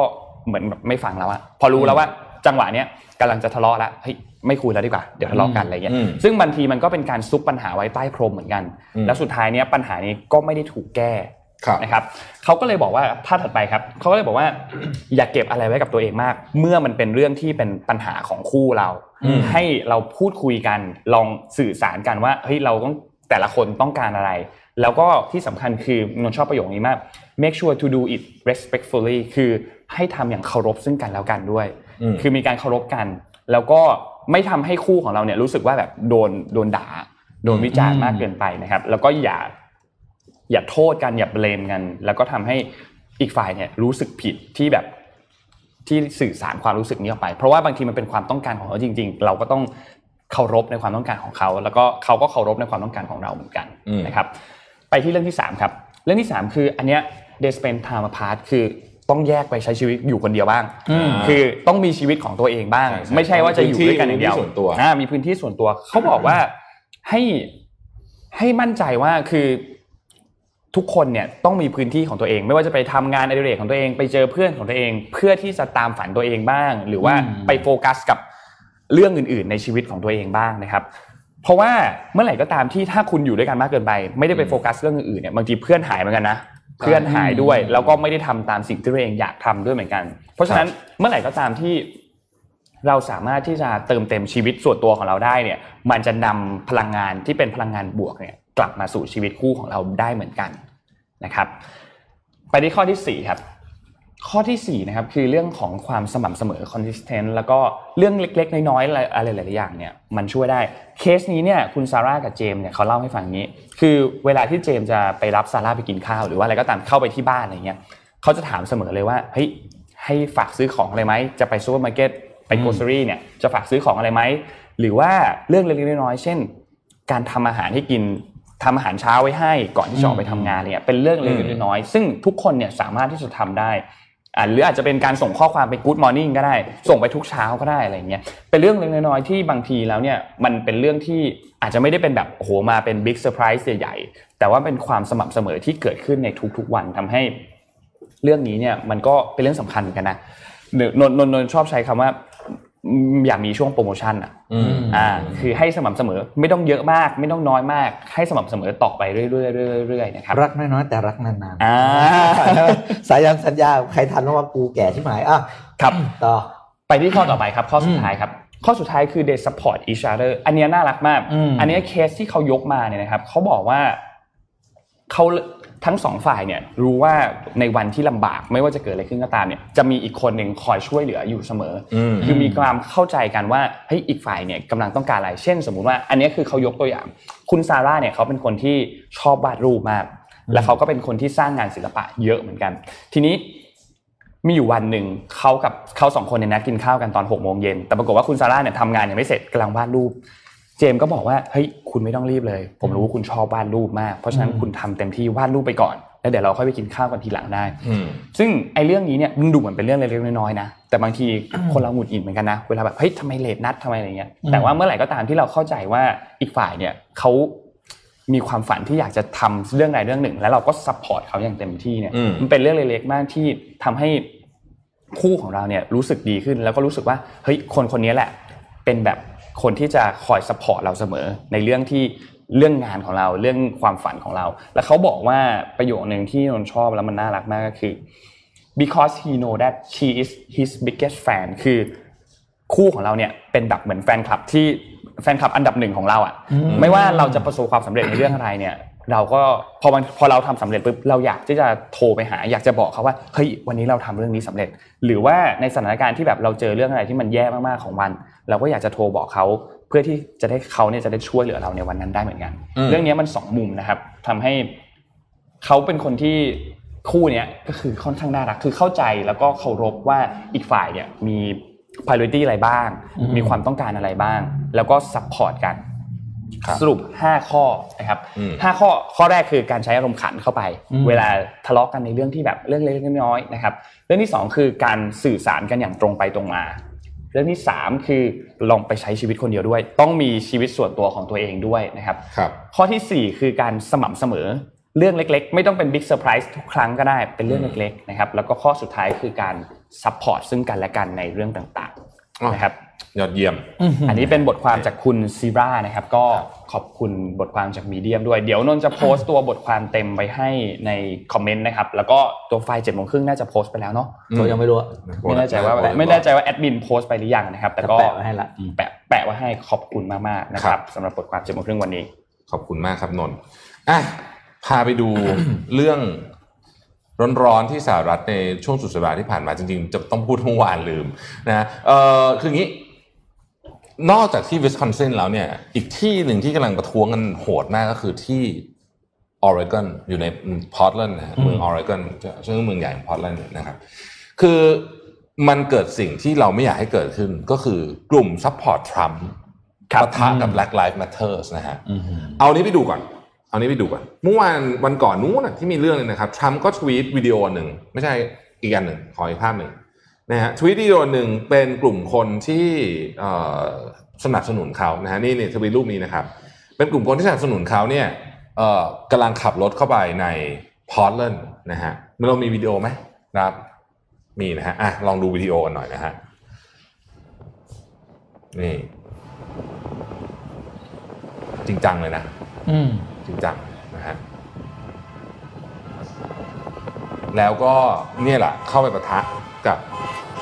เหมือนแบบไม่ฟังแล้วอะพอรู้แล้วว่าจังหวะเนี้ยกำลังจะทะเลาะแล้วเฮ้ยไม่คุยแล้วดีกว่าเดี๋ยวทะเลาะกันอะไรเงี้ยอืมซึ่งบางทีมันก็เป็นการซุกปัญหาไว้ใต้พรมเหมือนกันอืมแล้วสุดท้ายเนี้ยปัญหานี้ก็ไม่ได้ถูกแก้ครับ นะครับเขาก็เลยบอกว่าภาพถัดไปครับเขาก็เลยบอกว่า อย่าเก็บอะไรไว้กับตัวเองมาก เมื่อมันเป็นเรื่องที่เป็นปัญหาของคู่เราอืมให้เราพูดคุยกันลองสื่อสารกันว่าเฮ้ยเราต้องแต่ละคนต้องการอะไร แล้วก็ที่สำคัญคือนนท์ชอบประโยคนี้มาก make sure to do it respectfully คือให้ทำอย่างเคารพซึ่งกันแล้วกันด้วยอืมคือมีการเคารพกัน แล้วก็ไม่ทำให้คู่ของเราเนี่ยรู้สึกว่าแบบโดนโดนด่าโดนวิจารณ์มากเกินไปนะครับ แล้วก็อย่า อย่าโทษกันอย่าเบลมกัน แล้วก็ทำให้อีกฝ่ายเนี่ยรู้สึกผิดที่แบบที่สื่อสารความรู้สึกนี้ออกไป เพราะว่าบางทีมันเป็นความต้องการของเขาจริง ๆ เราก็ต้องเคารพในความต้องการของเขา แล้วก็เขาก็เคารพในความต้องการของเราเหมือนกันอืมนะครับ ไปที่เรื่องที่สามครับ เรื่องที่สามคืออันเนี้ย they spend time apart คือต้องแยกไปใช้ชีวิตอยู่คนเดียวบ้างอืมคือต้องมีชีวิตของตัวเองบ้างใช่ใช่ไม่ใช่ว่าจะอยู่ด้วยกันอย่างเดียวมีพื้นที่ส่วนตัวอ่ามีพื้นที่ส่วนตัวเขาบอกว่าให้ให้มั่นใจว่าคือ ทุกคนเนี่ยต้องมีพื้นที่ของตัวเอง ไม่ว่าจะไปทำงานอดิเรกของตัวเองไปเจอเพื่อนของตัวเอง เพื่อที่จะตามฝันตัวเองบ้าง หรือว่าอืมไปโฟกัสกับเรื่องอื่น ๆ ในชีวิตของตัวเองบ้างนะครับ เพราะว่าเมื่อไหร่ก็ตามที่ถ้าคุณอยู่ด้วยกันมากเกินไป ไม่ได้ไปโฟกัสเรื่องอื่นๆเนี่ยบางทีเพื่อนหายเหมือนกันนะเพื่อนหายด้วย แล้วก็ไม่ได้ทำตามสิ่งที่ตัวเองอยากทำด้วยเหมือนกัน เพราะฉะนั้นเมื่อไหร่ก็ตามที่เราสามารถที่จะเติมเต็มชีวิตส่วนตัวของเราได้เนี่ย มันจะนำพลังงานที่เป็นพลังงานบวกเนี่ยกลับมาสู่ชีวิตคู่ของเราได้เหมือนกัน นะครับไปที่ข้อที่สี่ครับข้อที่สี่นะครับคือเรื่องของความสม่ำเสมอ consistent แล้วก็เรื่องเล็กๆ น้อยๆอะไรอะไรหลายๆอย่างเนี่ยมันช่วยได้เคสนี้เนี่ยคุณซาร่ากับเจมส์เนี่ยเขาเล่าให้ฟังอย่างนี้ คือเวลาที่เจมส์จะไปรับซาร่าไปกินข้าว หรือว่าอะไรก็ตามเข้าไปที่บ้านอะไรเงี้ยเขาจะถามเสมอเลยว่าเฮ้ยให้ฝากซื้อของอะไรไหมจะไปซูเปอร์มาร์เก็ตไป grocery เนี่ยจะฝากซื้อของอะไรไหมหรือว่าเรื่องเล็กๆน้อยๆเช่น การทำอาหารให้กิน ทำอาหารเช้าไว้ให้ก่อนที่จะออกไปทำงานเนี่ยเป็นเรื่องเล็กอืมๆน้อยๆซึ่งทุกคนเนี่ยสามารถที่จะทำได้อ่าหรืออาจจะเป็นการส่งข้อความไป Good Morning ก็ได้ ส่งไปทุกเช้าก็ได้อะไรเงี้ยเป็นเรื่องเล็กๆน้อยๆที่บางทีแล้วเนี่ยมันเป็นเรื่องที่อาจจะไม่ได้เป็นแบบโอ้โหมาเป็น big surprise ใหญ่ๆแต่ว่าเป็นความสม่ำเสมอที่เกิดขึ้นในทุกๆวันทำให้ เรื่องนี้เนี่ยมันก็เป็นเรื่องสำคัญเหมือนกันนะนนนนนนชอบใช้คำว่า อืมอยากมีช่วงโปรโมชั่นอะอืมอ่า คือให้สม่ำเสมอไม่ต้องเยอะมาก ไม่ต้องน้อยมาก ให้สม่ำเสมอต่อไปเรื่อยๆเรื่อยๆเรื่อยๆนะครับรักน้อยๆแต่รักนานอ่าๆสายันสัญญาใครทันว่ากูแก่ที่หมายอะครับต่อไปที่ข้อต่อไปครับ ข้อสุดท้ายครับ ข้อสุดท้ายคือ they support each other อันเนี้ยน่ารักมากอืมอันเนี้ยเคสที่เขายกมาเนี่ยนะครับเขาบอกว่าเขา ทั้งสองฝ่ายเนี่ยรู้ว่าในวันที่ลำบากไม่ว่าจะเกิดอะไรขึ้นก็ตามเนี่ยจะมีอีกคนหนึ่งคอยช่วยเหลืออยู่เสมออมคือมีความเข้าใจกันว่าเฮ้ยอีกฝ่ายเนี่ยกำลังต้องการอะไรเช่น สมมุติว่าอันเนี้ยคือเขายกตัวอย่าง คุณซาร่าเนี่ยเขาเป็นคนที่ชอบวาดรูปมาก และเขาก็เป็นคนที่สร้างงานศิลปะเยอะเหมือนกัน ทีนี้มีอยู่วันหนึ่งเขากับเขาสองคนเนี่ยนัดกินข้าวกันตอนหกโมงเย็นแต่ปรากฏว่าคุณซาร่าเนี่ยทำงานยังไม่เสร็จกำลังวาดรูป เจมส์ก็บอกว่าเฮ้ยคุณไม่ต้องรีบเลย ผมรู้ว่าคุณชอบวาดรูปมาก เพราะฉะนั้นคุณทำเต็มที่วาดรูปไปก่อนแล้วเดี๋ยวเราค่อยไปกินข้าวกันทีหลังได้อืมซึ่งไอ้เรื่องนี้เนี่ยมันดูเหมือนเป็นเรื่องเล็กๆน้อยๆนะ แต่บางทีคนเราหงุดหงิดเหมือนกันนะ เวลาแบบเฮ้ยทำไมเลทนัดทำไมอะไรเงี้ย แต่ว่าเมื่อไหร่ก็ตามที่เราเข้าใจว่าอีกฝ่ายเนี่ยเขามีความฝันที่อยากจะทำเรื่องใดเรื่องหนึ่ง แล้วเราก็ support เขาอย่างเต็มที่เนี่ยอืมมันเป็นเรื่องเล็กๆมากที่ทำให้คู่ของเราเนี่ยรู้สึกดีขึ้น แล้วก็รู้สึกว่าเฮ้ยคนคนนี้แหละ เป็นแบบ คนที่จะคอย support เราเสมอในเรื่องที่เรื่องงานของเราเรื่องความฝันของเรา แล้วเขาบอกว่าประโยคนึงที่นนท์ชอบแล้วมันน่ารักมากก็คือ because he know that she is his biggest fan คือคู่ของเราเนี่ยเป็นแบบเหมือนแฟนคลับที่แฟนคลับอันดับหนึ่งของเราอะไม่ว่าเราจะประสบความสำเร็จในเรื่องอะไรเนี่ยเราก็พอมันพอเราทำสำเร็จปุ๊บเราอยากที่จะโทรไปหา อยากจะบอกเขาว่าเฮ้ยวันนี้เราทำเรื่องนี้สำเร็จ หรือว่าในสถานการณ์ที่แบบเราเจอเรื่องอะไรที่มันแย่มากๆของวัน เราก็อยากจะโทรบอกเขาเพื่อที่จะได้เขาเนี่ยจะได้ช่วยเหลือเราในวันนั้นได้เหมือนกันอืมเรื่องนี้มันสองมุมนะครับทำให้เขาเป็นคนที่คู่เนี้ยก็คือค่อนข้างน่ารักคือเข้าใจแล้วก็เคารพว่าอีกฝ่ายเนี่ยมี priority อะไรบ้าง มีความต้องการอะไรบ้าง แล้วก็ support กันครับสรุป 5 ข้อนะครับอืมห้าข้อข้อแรกคือการใช้อารมณ์ขันเข้าไปอืมเวลาทะเลาะกันในเรื่องที่แบบเรื่องเล็กๆน้อยๆนะครับ เรื่องที่สองคือการสื่อสารกันอย่างตรงไปตรงมา เรื่องที่สามคือลองไปใช้ชีวิตคนเดียวด้วย ต้องมีชีวิตส่วนตัวของตัวเองด้วยนะครับครับ ข้อทีสี่4 คือการสม่ำเสมอเรื่องเล็กๆ ไม่ต้องเป็น big surprise ทุกครั้งก็ได้เป็นเรื่องเล็กๆนะครับแล้วก็ข้อสุดท้ายคือการsupport ซึ่งกันและกันในเรื่องต่างอ๋อๆนะครับ ยอดเยี่ยม อันนี้เป็นบทความจากคุณซีรานะครับ ก็ขอบคุณบทความจาก Medium ด้วย เดี๋ยวนนท์จะโพสต์ตัวบทความเต็มไว้ให้ในคอมเมนต์นะครับ แล้วก็ตัวไฟล์เจ็ดโมงครึ่งน่าจะโพสต์ไปแล้วเนาะอืมตัวยังไม่รู้อะไม่แน่ใจว่าไม่แน่ใจว่าแอดมินโพสต์ไปหรือยังนะครับ แต่ก็จะแปะไว้ให้ละแปะแปะไว้ให้ขอบคุณมากๆนะครับสำหรับบทความเจ็ดโมงครึ่งวันนี้ ขอบคุณมากครับนนท์อะพาไปดูเรื่องร้อนๆที่สหรัฐในช่วงสุดสัปดาห์ที่ผ่านมาจริงๆ จะต้องพูดเมื่อวานลืมนะเออคืองี้ นอกจากที่วิสคอนซินแล้วเนี่ย อีกที่หนึ่งที่กำลังประท้วงกันโหดมากก็คือที่ออริกอนอยู่ในพอร์ตแลนด์นะฮะเมืองออริกอนซึ่งเมืองใหญ่ของพอร์ตแลนด์นะครับ คือมันเกิดสิ่งที่เราไม่อยากให้เกิดขึ้นก็คือกลุ่ม support ทรัมป์ครับปะทะกับ Black Lives Matter นะฮะเอานี้ไปดูก่อน เอานี้ไปดูก่อน เมื่อวานวันก่อนนู้นนะที่มีเรื่องนึงนะครับทรัมป์ก็ทวีตวิดีโอหนึ่ง ไม่ใช่อีกอันหนึ่งขออีกภาพหนึ่ง นะฮะทวีตวิดีโอหนึ่งเป็นกลุ่มคนที่เอ่อสนับสนุนเขานะฮะนี่นี่ทวีตรูปนี้นะครับ เป็นกลุ่มคนที่สนับสนุนเขาเนี่ยเอ่อกำลังขับรถเข้าไปในพอร์ตแลนด์นะฮะเรามีวิดีโอไหมนะครับ มีนะฮะอะลองดูวิดีโอกันหน่อยนะฮะนี่จริงจังเลยนะอืมจริงจังนะฮะแล้วก็เนี่ยแหละเข้าไปปะทะกับ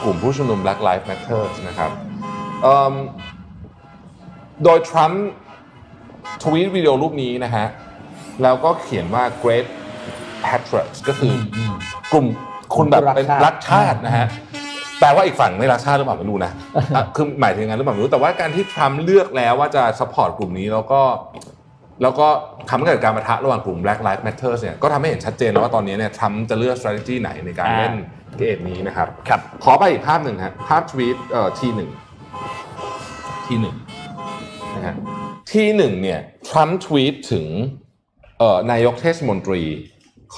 กลุ่มผู้ชุมนุม Black Lives Matter นะครับเอิ่มโดยทรัมป์ทวีตวิดีโอรูปนี้นะฮะแล้วก็เขียนว่า Great Patriots ก็คือออืมกลุ่มคุณแบบเป็นรัรักกชาชาติตินะฮะแปลว่าอีกฝั่งไม่รักชาติหรือเปล่าไม่รู้นะอะคือหมายถึงงั้นหรือเปล่าไม่รู้แต่ว่าการที่ทรัมป์เลือกแล้วว่าจะสปอร์ตกลุ่มนี้แล้วก็แล้วก็ทำให้เกิดการประทะระหว่างกลุ่ม Black Lives Matter เนี่ยก็ทำให้เห็นชัดเจนแล้วว่าตอนนี้เนี่ยทรัมป์จะเลือก strategy ไหนในการอ่าเล่น เกมนี้นะครับ ครับ ขอไปอีกภาพหนึ่งฮะภาพทวีตเอ่อทีหนึ่งทีหนึ่งนะฮะทีหนึ่งเนี่ยทรัมป์ทวีตถึงเอ่อนายกเทศมนตรี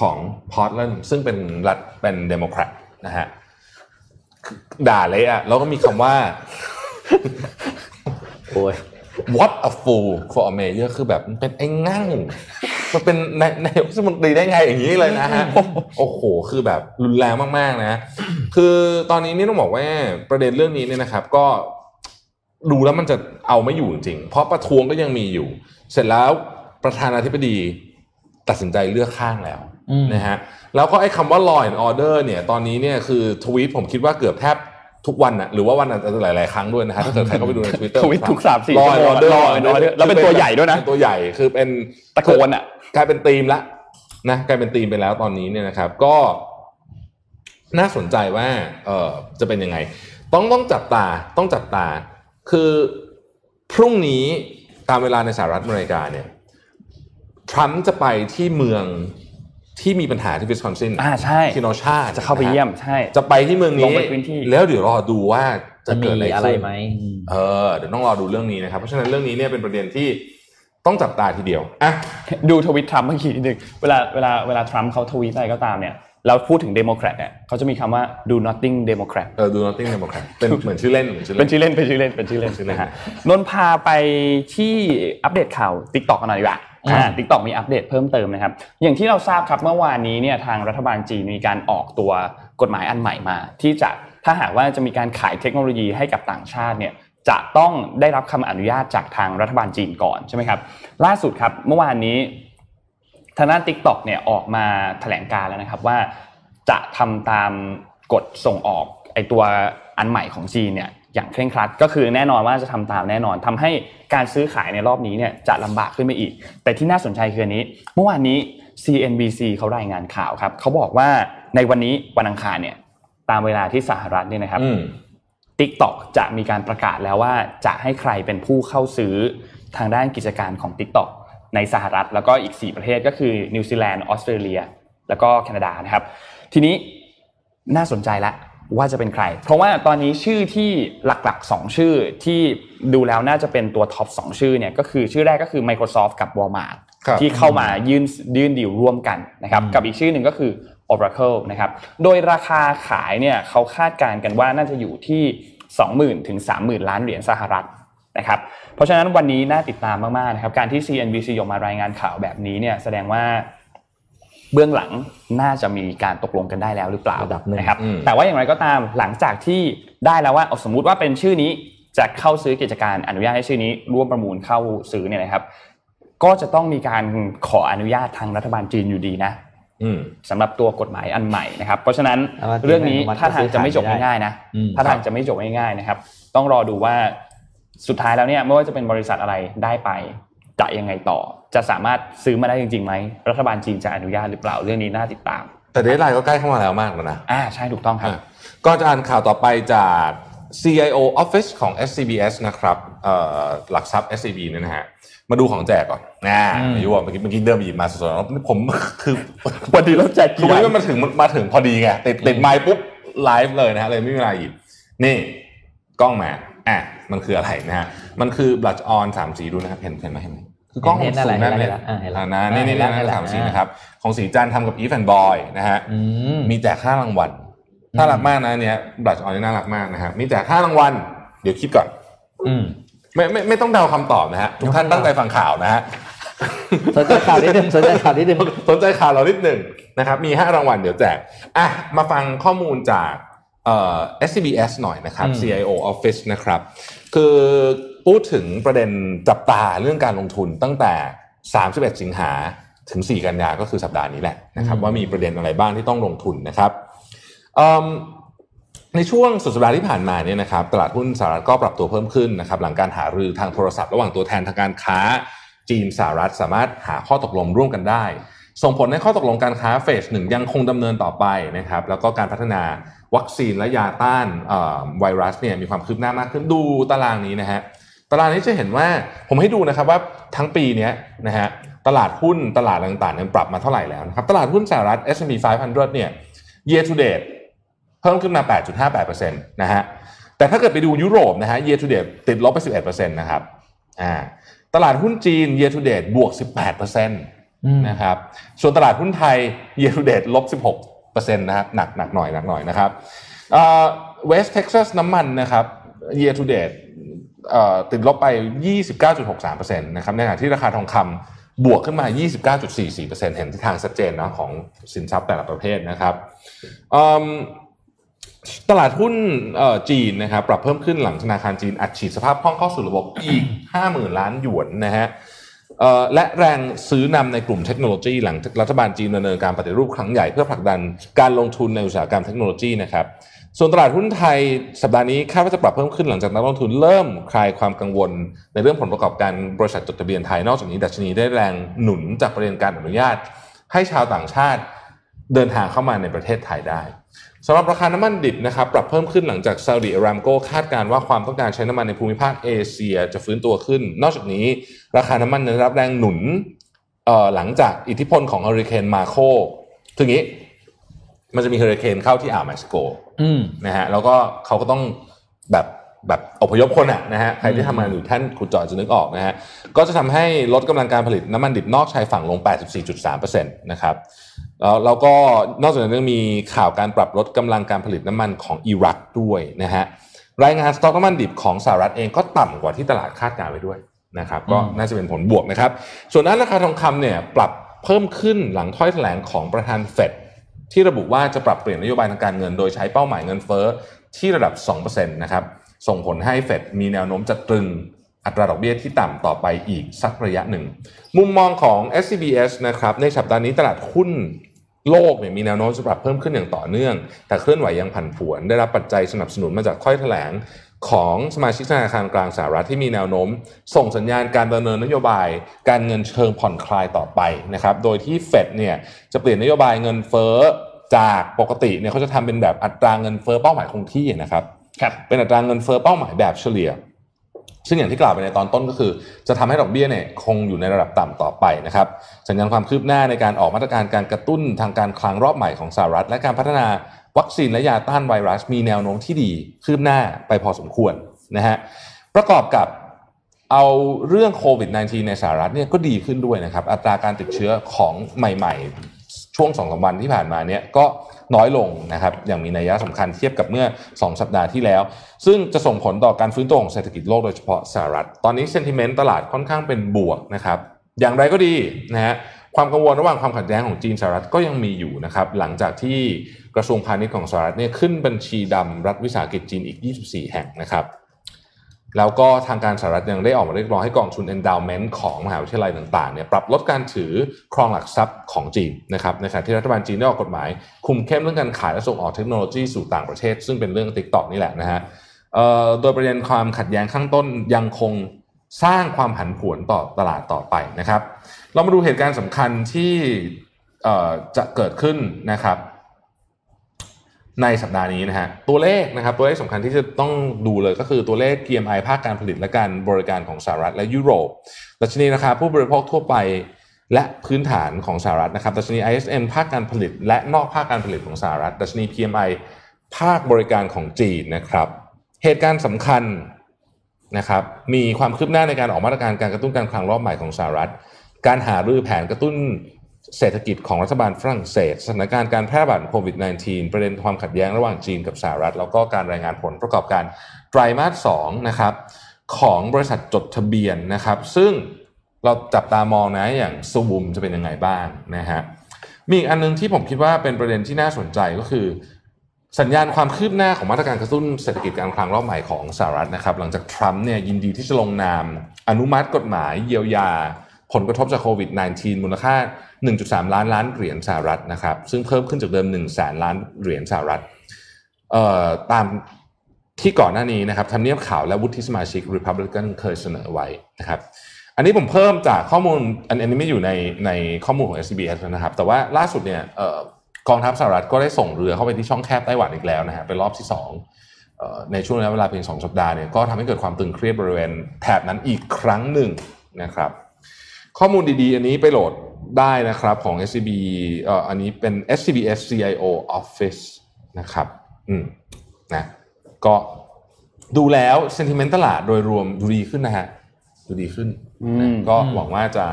ของพอร์ตแลนด์ซึ่งเป็นรัฐเป็นเดโมแครตนะฮะด่าเลยอะแล้วก็มีคำว่าโอ้ย what a fool for a mayor คือแบบมันเป็นไอ้งั่ง มันเป็นนายนายกรัฐมนตรีได้ไงอย่างนี้เลยนะฮะโอ้โหคือแบบรุนแรงมากๆนะ คือตอนนี้นี่ต้องบอกว่าประเด็นเรื่องนี้เนี่ยนะครับ ก็ดูแล้วมันจะเอาไม่อยู่จริงๆเพราะประท้วงก็ยังมีอยู่ เสร็จแล้วประธานาธิบดีตัดสินใจเลือกข้างแล้วอืมนะฮะแล้วก็ไอ้คำว่า law and order เนี่ยตอนนี้เนี่ยคือทวีตผมคิดว่าเกือบแทบทุกวันนะหรือว่าวันอาจจะหลาย ๆ ครั้งด้วยนะฮะถ้าเกิดใครเข้าไปดูในทวิตเตอร์ทวิตทุก3-4 Law and ชั่วโมง order Law and order แล้วเป็นตัวใหญ่ด้วยนะเป็นตัวใหญ่คือเป็นตะโกนอะ กลายเป็นธีมละนะกลายเป็นธีมไปแล้วตอนนี้เนี่ยนะครับ ก็น่าสนใจว่าเออจะเป็นยังไง ต้องต้องจับตาต้องจับตา คือพรุ่งนี้ตามเวลาในสหรัฐอเมริกาเนี่ยทรัมป์จะไปที่เมืองที่มีปัญหาที่วิสคอนซินอ่าใช่เคโนชาจะเข้าไปเยี่ยมใช่ จะไปที่เมืองนี้ลงไปพื้นที่แล้วเดี๋ยวรอดูว่าจะจะมีเกิดอะไรอะไรขึ้นไหมอืมเออเดี๋ยวต้องรอดูเรื่องนี้นะครับ เพราะฉะนั้นเรื่องนี้เนี่ยเป็นประเด็นที่ ต้องจับตาทีเดียวอะดูทวิตทรัมป์เมื่อกี้นิดนึงเวลาเวลาเวลาทรัมป์เขาทวีตอะไรก็ตามเนี่ยเราพูดถึงเดโมแครตเนี่ยเขาจะมีคำว่า do nothing democrat เออดู nothing democrat เป็นเหมือนชื่อเล่นเหมือนชื่อเป็เล่นนชื่อเล่นเป็นชื่อเล่นเป็นชื่อเล่นชื่อเล่นนะฮะนนท์พาไปที่อัปเดตข่าว t ิ k t o k กันหน่อยดีกว่าอ่าทิกตอกมีอัปเดตเพิ่มเติมนะครับ อย่างที่เราทราบครับเมื่อวานนี้เนี่ยทางรัฐบาลจีนมีการออกตัวกฎหมายอันใหม่มา ที่จะถ้าหากว่าจะมีการขายเทคโนโลยีให้กับต่างชาติเนี่ย จะต้องได้รับคำอนุญาตจากทางรัฐบาลจีนก่อนใช่ไหมครับ ล่าสุดครับเมื่อวานนี้ทางด้าน t ิ k t o k เนี่ยออกมาแถลงการแล้วนะครับว่าจะทำตามกฎส่งออกไอตัวอันใหม่ของจีนเนี่ยอย่างเคร่งครัดก็คือแน่นอนว่าจะทำตามแน่นอนทำให้การซื้อขายในรอบนี้เนี่ยจะลำบากขึ้นไปอีก แต่ที่น่าสนใจคืออันนี้ เมื่อวานนี้ CNBC เขารายงานข่าวครับเขาบอกว่าในวันนี้วันอังคารเนี่ยตามเวลาที่สหรัฐเนี่ยนะครับ TikTok จะมีการประกาศแล้วว่าจะให้ใครเป็นผู้เข้าซื้อทางด้านกิจการของ TikTok ในสหรัฐ แล้วก็อีก 4 ประเทศก็คือนิวซีแลนด์ออสเตรเลีย แล้วก็แคนาดานะครับ ทีนี้น่าสนใจแล้วว่าจะเป็นใคร เพราะว่าตอนนี้ชื่อที่หลักๆ 2 ชื่อที่ดูแล้วน่าจะเป็นตัว top 2ชื่อเนี่ยก็คือชื่อแรกก็คือ Microsoft กับ Walmart ครับที่เข้ามายื่นยื่นดีลร่วมกันนะครับกับอีกชื่อหนึ่งก็คือ Oracle นะครับ โดยราคาขายเนี่ยเขาคาดการณ์กันว่าน่าจะอยู่ที่ 20,000 ถึง 30,000 ล้านเหรียญสหรัฐนะครับ เพราะฉะนั้นวันนี้น่าติดตามมากๆนะครับ การที่ CNBC ออกมารายงานข่าวแบบนี้เนี่ยแสดงว่าเบื้องหลังน่าจะมีการตกลงกันได้แล้วหรือเปล่าระดับหนึ่งนะครับอืมแต่ว่าอย่างไรก็ตามหลังจากที่ได้แล้วว่าเอาสมมุติว่าเป็นชื่อนี้จะเข้าซื้อกิจการอนุญาตให้ชื่อนี้ร่วมประมูลเข้าซื้อเนี่ยนะครับ ก็จะต้องมีการขออนุญาตทางรัฐบาลจีนอยู่ดีนะอืม สำหรับตัวกฎหมายอันใหม่นะครับ เพราะฉะนั้นรัฐบาลจีนเรื่องนี้อนุมัติถ้าทางจะไม่จบซื้อขายไม่ได้ง่ายๆนะอืมถ้าทางจะไม่จบง่ายๆนะครับ ต้องรอดูว่าสุดท้ายแล้วเนี่ยไม่ว่าจะเป็นบริษัทอะไรได้ไปจะยังไงต่อ จะสามารถซื้อมาได้จริงๆไหมรัฐบาลจีนจะอนุญาตหรือเปล่าเรื่องนี้น่าติดตาม แต่เดทไลน์ก็ใกล้เข้ามาแล้วมากแล้วนะอ่าใช่ถูกต้องครับอะก็จะอ่านข่าวต่อไปจาก CIO Office ของ SCBS นะครับเอ่อหลักทรัพย์ SCB เนี่ยนะฮะมาดูของแจกก่อนนะอืมอายุว่าเมื่อกี้เมื่อกี้เดินไปหยิบมาสดๆแล้วผมคือวันนี้เราแจกคือกี่วันใบนี้มันมาถึงมาถึงพอดีไงติดติดไมค์ปุ๊บไลฟ์เลยนะฮะเลยไม่มีเวลาหยิบนี่กล้องมาอะมันคืออะไรนะฮะมันคือ blush on สามสีดูนะครับเห็นเห็นไหมเห็นไหมคือกล้องเห็นอะไรสูงนั่นเห็เนี่นยแล้วอะเห็นแล้วอ่านะนี่นี่เห็นแล้วนี่เห็นแล้วสามสีอ่านะครับของสีจันทร์ทำกับ Eve and Boy นะฮะอืมมีแจกค่ารางวัล น่ารักมากนะอันเนี้ยบลัชออนนี่น่ารักมากนะครับมีแจกค่ารางวัลเดี๋ยวคิดก่อนอืมไม่ไม่ไม่ต้องเดาคำตอบนะฮะทุกท่านตั้งใจฟังข่าวนะฮะสนใจข่าวนิดนึงสนใจข่าวนิดนึงสนใจข่าวเรานิดหนึ่งนะครับมี5รางวัลเดี๋ยวแจกอะมาฟังข้อมูลจากเอ่อ SCBS หน่อยนะครับอืม CIO Office นะครับ คือพูดถึงประเด็นจับตาเรื่องการลงทุนตั้งแต่ 31 สิงหาถึง 4 กันยาก็คือสัปดาห์นี้แหละนะครับว่ามีประเด็นอะไรบ้างที่ต้องลงทุนนะครับเอิ่ม ในช่วงสุดสัปดาห์ที่ผ่านมาเนี่ยนะครับตลาดหุ้นสหรัฐก็ปรับตัวเพิ่มขึ้นนะครับหลังการหารือทางโทรศัพท์ระหว่างตัวแทนทางการค้า จีนสหรัฐสามารถหาข้อตกลงร่วมกันได้ ส่งผลให้ข้อตกลงการค้าเฟสหนึ่งยังคงดำเนินต่อไปนะครับแล้วก็การพัฒนาวัคซีนและยาต้านไวรัสเนี่ยมีความคืบหน้ามากขึ้นดูตารางนี้นะฮะตารางนี้จะเห็นว่าผมให้ดูนะครับว่าทั้งปีเนี้ยนะฮะตลาดหุ้นตลาดต่างๆเนี่ยปรับมาเท่าไหร่แล้วนะครับตลาดหุ้นสหรัฐ S&P 500เนี่ย year to date พิ่มขึ้นมา 8.58%นะฮะ แต่ถ้าเกิดไปดูยุโรปนะฮะ year to date ติดลบไป 11%นะครับ อ่า ตลาดหุ้นจีน year to date บวก 18%อืมนะครับ ส่วนตลาดหุ้นไทย year to date ลบ 16%นะครับหนักหนักหน่อยหนักหน่อยนะครับเวสเท็กซัสน้ำมันนะครับ year to date เอ่อติดลบไป 29.63%นะครับ ในขณะที่ราคาทองคำบวกขึ้นมา 29.44%เห็นทิศทางชัดเจนนะของสินทรัพย์แต่ละประเภทนะครับอืม ตลาดหุ้นจีนนะครับปรับเพิ่มขึ้นหลังธนาคารจีนอัดฉีดสภาพคล่องเข้าสู่ระบบอีก 50,000 ล้านหยวนนะฮะและแรงซื้อนำในกลุ่มเทคโนโลยี หลังรัฐบาลจีนดำเนินการปฏิรูปครั้งใหญ่เพื่อผลักดันการลงทุนในอุตสาหกรรมเทคโนโลยีนะครับส่วนตลาดหุ้นไทยสัปดาห์นี้คาดว่าจะปรับเพิ่มขึ้นหลังจากนักลงทุนเริ่มคลายความกังวล ในเรื่องผลประกอบการบริษัทจดทะเบียนไทยนอกจากนี้ดัชนีได้แรงหนุนจากประเด็นการอนุญาต ให้ชาวต่างชาติเดินทางเข้ามาในประเทศไทยได้ สำหรับราคาน้ำมันดิบนะครับปรับเพิ่มขึ้นหลังจากซาอุดิอารามโกคาดการณ์ว่าความต้องการใช้น้ำมันในภูมิภาคเอเชียจะฟื้นตัวขึ้น นอกจากนี้ราคาน้ำมันได้รับแรงหนุนเอ่อหลังจากอิทธิพลของเฮอริเคนมาโคคืออย่างนี้ มันจะมีเฮอริเคนเข้าที่อ่าวเม็กซิโกอืมนะฮะแล้วก็เขาก็ต้องแบบแบบอพยพคนอะนะฮะใครที่ทำงานอยู่ท่านคุณจอยจะนึกออกนะฮะก็จะทำให้ลดกำลังการผลิตน้ำมันดิบนอกชายฝั่งลง 84.3%นะครับ แล้วแล้วก็นอกจากนั้นยังมีข่าวการปรับลดกำลังการผลิตน้ำมันของอิรักด้วยนะฮะรายงานสต็อกน้ำมันดิบของสหรัฐเองก็ต่ำกว่าที่ตลาดคาดการณ์ไว้ด้วยนะครับก็น่าจะเป็นผลบวกนะครับ ส่วนด้านราคาทองคำเนี่ยปรับเพิ่มขึ้นหลังถ้อยแถลงของประธานเฟดที่ระบุว่าจะปรับเปลี่ยนนโยบายทางการเงิน โดยใช้เป้าหมายเงินเฟ้อที่ระดับ 2%นะครับส่งผลให้เฟดมีแนวโน้มจะตรึง อัตราดอกเบี้ยที่ต่ำต่อไปอีกสักระยะหนึ่ง มุมมองของ SCBS นะครับในสัปดาห์นี้ตลาดหุ้นโลกเนี่ยมีแนวโน้มจะปรับเพิ่มขึ้นอย่างต่อเนื่อง แต่เคลื่อนไหวยังผันผวน ได้รับปัจจัยสนับสนุนมาจากถ้อยแถลงของสมาชิกธนาคารกลางสหรัฐที่มีแนวโน้ม ส่งสัญญาณการดำเนินนโยบาย การเงินเชิงผ่อนคลายต่อไปนะครับโดยที่เฟดเนี่ยจะเปลี่ยนนโยบายเงินเฟ้อจากปกติเนี่ยเขาจะทำเป็นแบบอัตราเงินเฟ้อเป้าหมายคงที่นะครับครับเป็นอัตราเงินเฟ้อเป้าหมายแบบเฉลี่ย ซึ่งอย่างที่กล่าวไปในตอนต้นก็คือ จะทำให้ดอกเบี้ยเนี่ยคงอยู่ในระดับต่ำต่อไปนะครับสัญญาณความคืบหน้าในการออกมาตรการการกระตุ้นทางการคลังรอบใหม่ของสหรัฐ และการพัฒนาวัคซีนและยาต้านไวรัส มีแนวโน้มที่ดีคืบหน้าไปพอสมควรนะฮะประกอบกับเอาเรื่องโควิด -19 ในสหรัฐเนี่ยก็ดีขึ้นด้วยนะครับ อัตราการติดเชื้อของใหม่ ๆ ช่วงสองสามวันที่ผ่านมาเนี่ยก็ น้อยลงนะครับอย่างมีนัยสำคัญเทียบกับเมื่อ 2 สัปดาห์ที่แล้ว ซึ่งจะส่งผลต่อการฟื้นตัวของเศรษฐกิจโลกโดยเฉพาะสหรัฐ ตอนนี้เซนติเมนต์ตลาดค่อนข้างเป็นบวกนะครับอย่างไรก็ดีนะฮะความกังวลระหว่างความขัดแย้งของจีนสหรัฐก็ยังมีอยู่นะครับหลังจากที่กระทรวงพาณิชย์ของสหรัฐเนี่ยขึ้นบัญชีดำรัฐวิสาหกิจจีนอีก 24 แห่งนะครับ แล้วก็ทางการสหรัฐยังได้ออกมาเรียกร้องให้กองทุน endowment ของมหาวิทยาลัยต่างๆเนี่ยปรับลดการถือครองหลักทรัพย์ของจีนนะครับในขณะที่รัฐบาลจีนได้ออกกฎหมาย คุมเข้มเรื่องการขายและส่งออกเทคโนโลยีสู่ต่างประเทศ ซึ่งเป็นเรื่อง TikTok นี่แหละนะฮะโดยประเด็นความขัดแย้งข้างต้นยังคงสร้างความผันผวนต่อตลาดต่อไปนะครับ เรามาดูเหตุการณ์สำคัญที่จะเกิดขึ้นนะครับ ในสัปดาห์นี้นะฮะตัวเลขนะครับตัวเลขสำคัญที่จะต้องดูเลยก็คือตัวเลข PMI ภาคการผลิตและการบริการของสหรัฐและยุโรปดัชนีราคาผู้บริโภคทั่วไปและพื้นฐานของสหรัฐนะครับดัชนี ISM ภาคการผลิต และนอกภาคการผลิตของสหรัฐดัชนี PMI ภาคบริการของจีนนะครับ เหตุการณ์สำคัญนะครับมีความคืบหน้าในการออกมาตรการการกระตุ้นการคลังรอบใหม่ของสหรัฐ การหารือแผนกระตุ้น เศรษฐกิจของรัฐบาลฝรั่งเศสสถานการณ์การแพร่ระบาดโควิด -19 ประเด็นความขัดแย้งระหว่างจีนกับสหรัฐ แล้วก็การรายงานผลประกอบการไตรมาส2นะครับของบริษัทจดทะเบียนนะครับ ซึ่งเราจับตามองนะอย่างซูบูมจะเป็นยังไงบ้างนะฮะมีอีกอันนึงที่ผมคิดว่าเป็นประเด็นที่น่าสนใจก็คือ สัญญาณความคืบหน้าของมาตรการกระตุ้นเศรษฐกิจการคลังรอบใหม่ของสหรัฐนะครับ หลังจากทรัมป์เนี่ยยินดีที่จะลงนาม อนุมัติกฎหมายเยียวยา ผลกระทบจากโควิด -19 มูลค่า 1.3 ล้านล้านเหรียญสหรัฐนะครับ ซึ่งเพิ่มขึ้นจากเดิม1แสนล้านเหรียญสหรัฐตามที่ก่อนหน้านี้นะครับทำเนียบข่าวและวุฒิสมาชิก Republican เคยเสนอไว้นะครับ อันนี้ผมเพิ่มจากข้อมูลอันนี้ไม่อยู่ในในข้อมูลของ SBS นะครับ แต่ว่าล่าสุดเนี่ยกองทัพสหรัฐก็ได้ส่งเรือเข้าไปที่ช่องแคบไต้หวันอีกแล้วนะฮะเป็นรอบที่สองในช่วงระยะเวลาเพียงสองสัปดาห์เนี่ยก็ทำให้เกิดความตึงเครียดบริเวณแถบนั้นอีกครั้งหนึ่งนะครับ ข้อมูลดีๆ อันนี้ไปโหลดได้นะครับของ SCB เอ่ออันนี้เป็น SCBS CIO Office นะครับอืมนะก็ดูแล้ว sentiment ตลาดโดยรวมดูดีขึ้นนะฮะดูดีขึ้นอืมนะก็หวังว่าจะ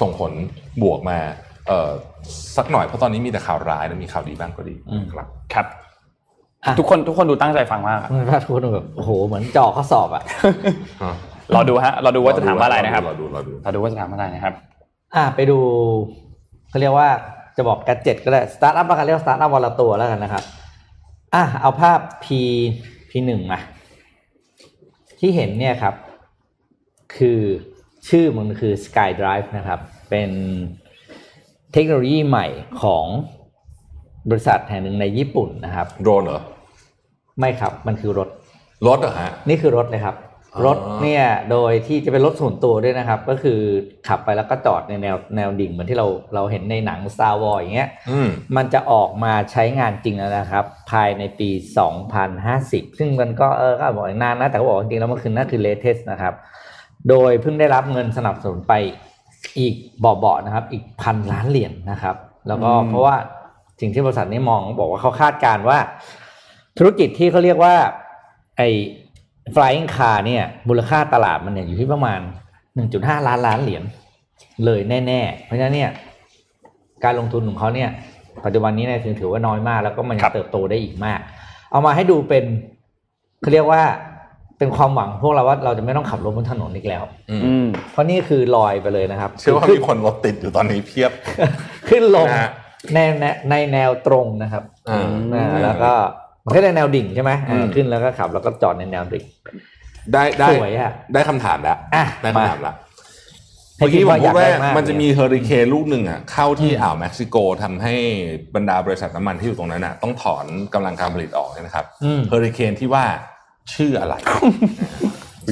ส่งผลบวกมาเอ่อสักหน่อยเพราะตอนนี้มีแต่ข่าวร้ายนะมีข่าวดีบ้างก็ดีอืมครับครับอะทุกคนทุกคนดูตั้งใจฟังมากอะมันพาทุกคนแบบโอ้โหเหมือนเจอข้อสอบอะ เราดูฮะเราดูว่าจะถามว่าอะไรนะครับเราดูเราดูเราดูว่าจะถามว่าอะไรนะครับ อะไปดูเขาเรียกว่าจะบอก gadget ก็ได้สตาร์ทอัพแล้วกันเรียกสตาร์ทอัพวันละตัวแล้วกันนะครับอะเอาภาพ P P หนึ่งมาที่เห็นเนี่ยครับ คือชื่อมันคือ SkyDrive นะครับ เป็นเทคโนโลยีใหม่ของบริษัทแห่งหนึ่งในญี่ปุ่นนะครับ โดรนเหรอ ไม่ครับ มันคือรถ รถเหรอฮะ นี่คือรถเลยครับอ๋อ รถเนี่ยโดยที่จะเป็นรถส่วนตัวด้วยนะครับ ก็คือขับไปแล้วก็จอดในแนวแนวดิ่งเหมือนที่เราเราเห็นในหนัง Star Wars อย่างเงี้ยอืมมันจะออกมาใช้งานจริงแล้วนะครับ ภายในปี 2050 ซึ่งมันก็เออก็บอกอีกนานนะ แต่เขาบอกจริงๆแล้วมันคือนั่นคือ latest นะครับ โดยเพิ่งได้รับเงินสนับสนุนไปอีกเบาๆนะครับ อีกพันล้านเหรียญนะครับ แล้วก็อืมเพราะว่าสิ่งที่บริษัทนี้มองบอกว่าเขาคาดการณ์ว่า ธุรกิจที่เขาเรียกว่าไอ้ flying car เนี่ยมูลค่าตลาดมันเนี่ยอยู่ที่ประมาณ 1.5 ล้านล้านเหรียญเลยแน่ ๆ เพราะฉะนั้นเนี่ยการลงทุนของเขาเนี่ยปัจจุบันนี้เนี่ยถือถือว่าน้อยมาก แล้วก็มันครัจะบเติบโตได้อีกมาก เอามาให้ดูเป็นเขาเรียกว่าเป็นความหวังพวกเราว่าเราจะไม่ต้องขับรถบนถนนอีกแล้ว อืมอืมเพราะนี่คือลอยไปเลยนะครับเชื่อว่าขึ้มีคนรถติดอยู่ตอนนี้เพียบ ขึ้นลงนะฮะในในในแนวตรงนะครับอ่าอ่าแล้วก็ มันก็ในแนวดิ่งใช่ไหมอืมอ่าขึ้นแล้วก็ขับ แล้วก็จอดในแนวดิ่ง ได้ได้สวยอะได้คำถามแล้วอะได้คำถามแล้วให้เมื่อกี้คิดผมว่าพูอยาดกว่าได้มากมันจะมีเลยเฮอริเคนลูกหนึ่งอะเข้าที่อ่าวเม็กซิโกทำให้บรรดาบริษัทน้ำมันที่อยู่ตรงนั้นอะต้องถอนกำลังการผลิตออกเนี่ยนะครับอืมเฮอริเคนที่ว่าชื่ออะไร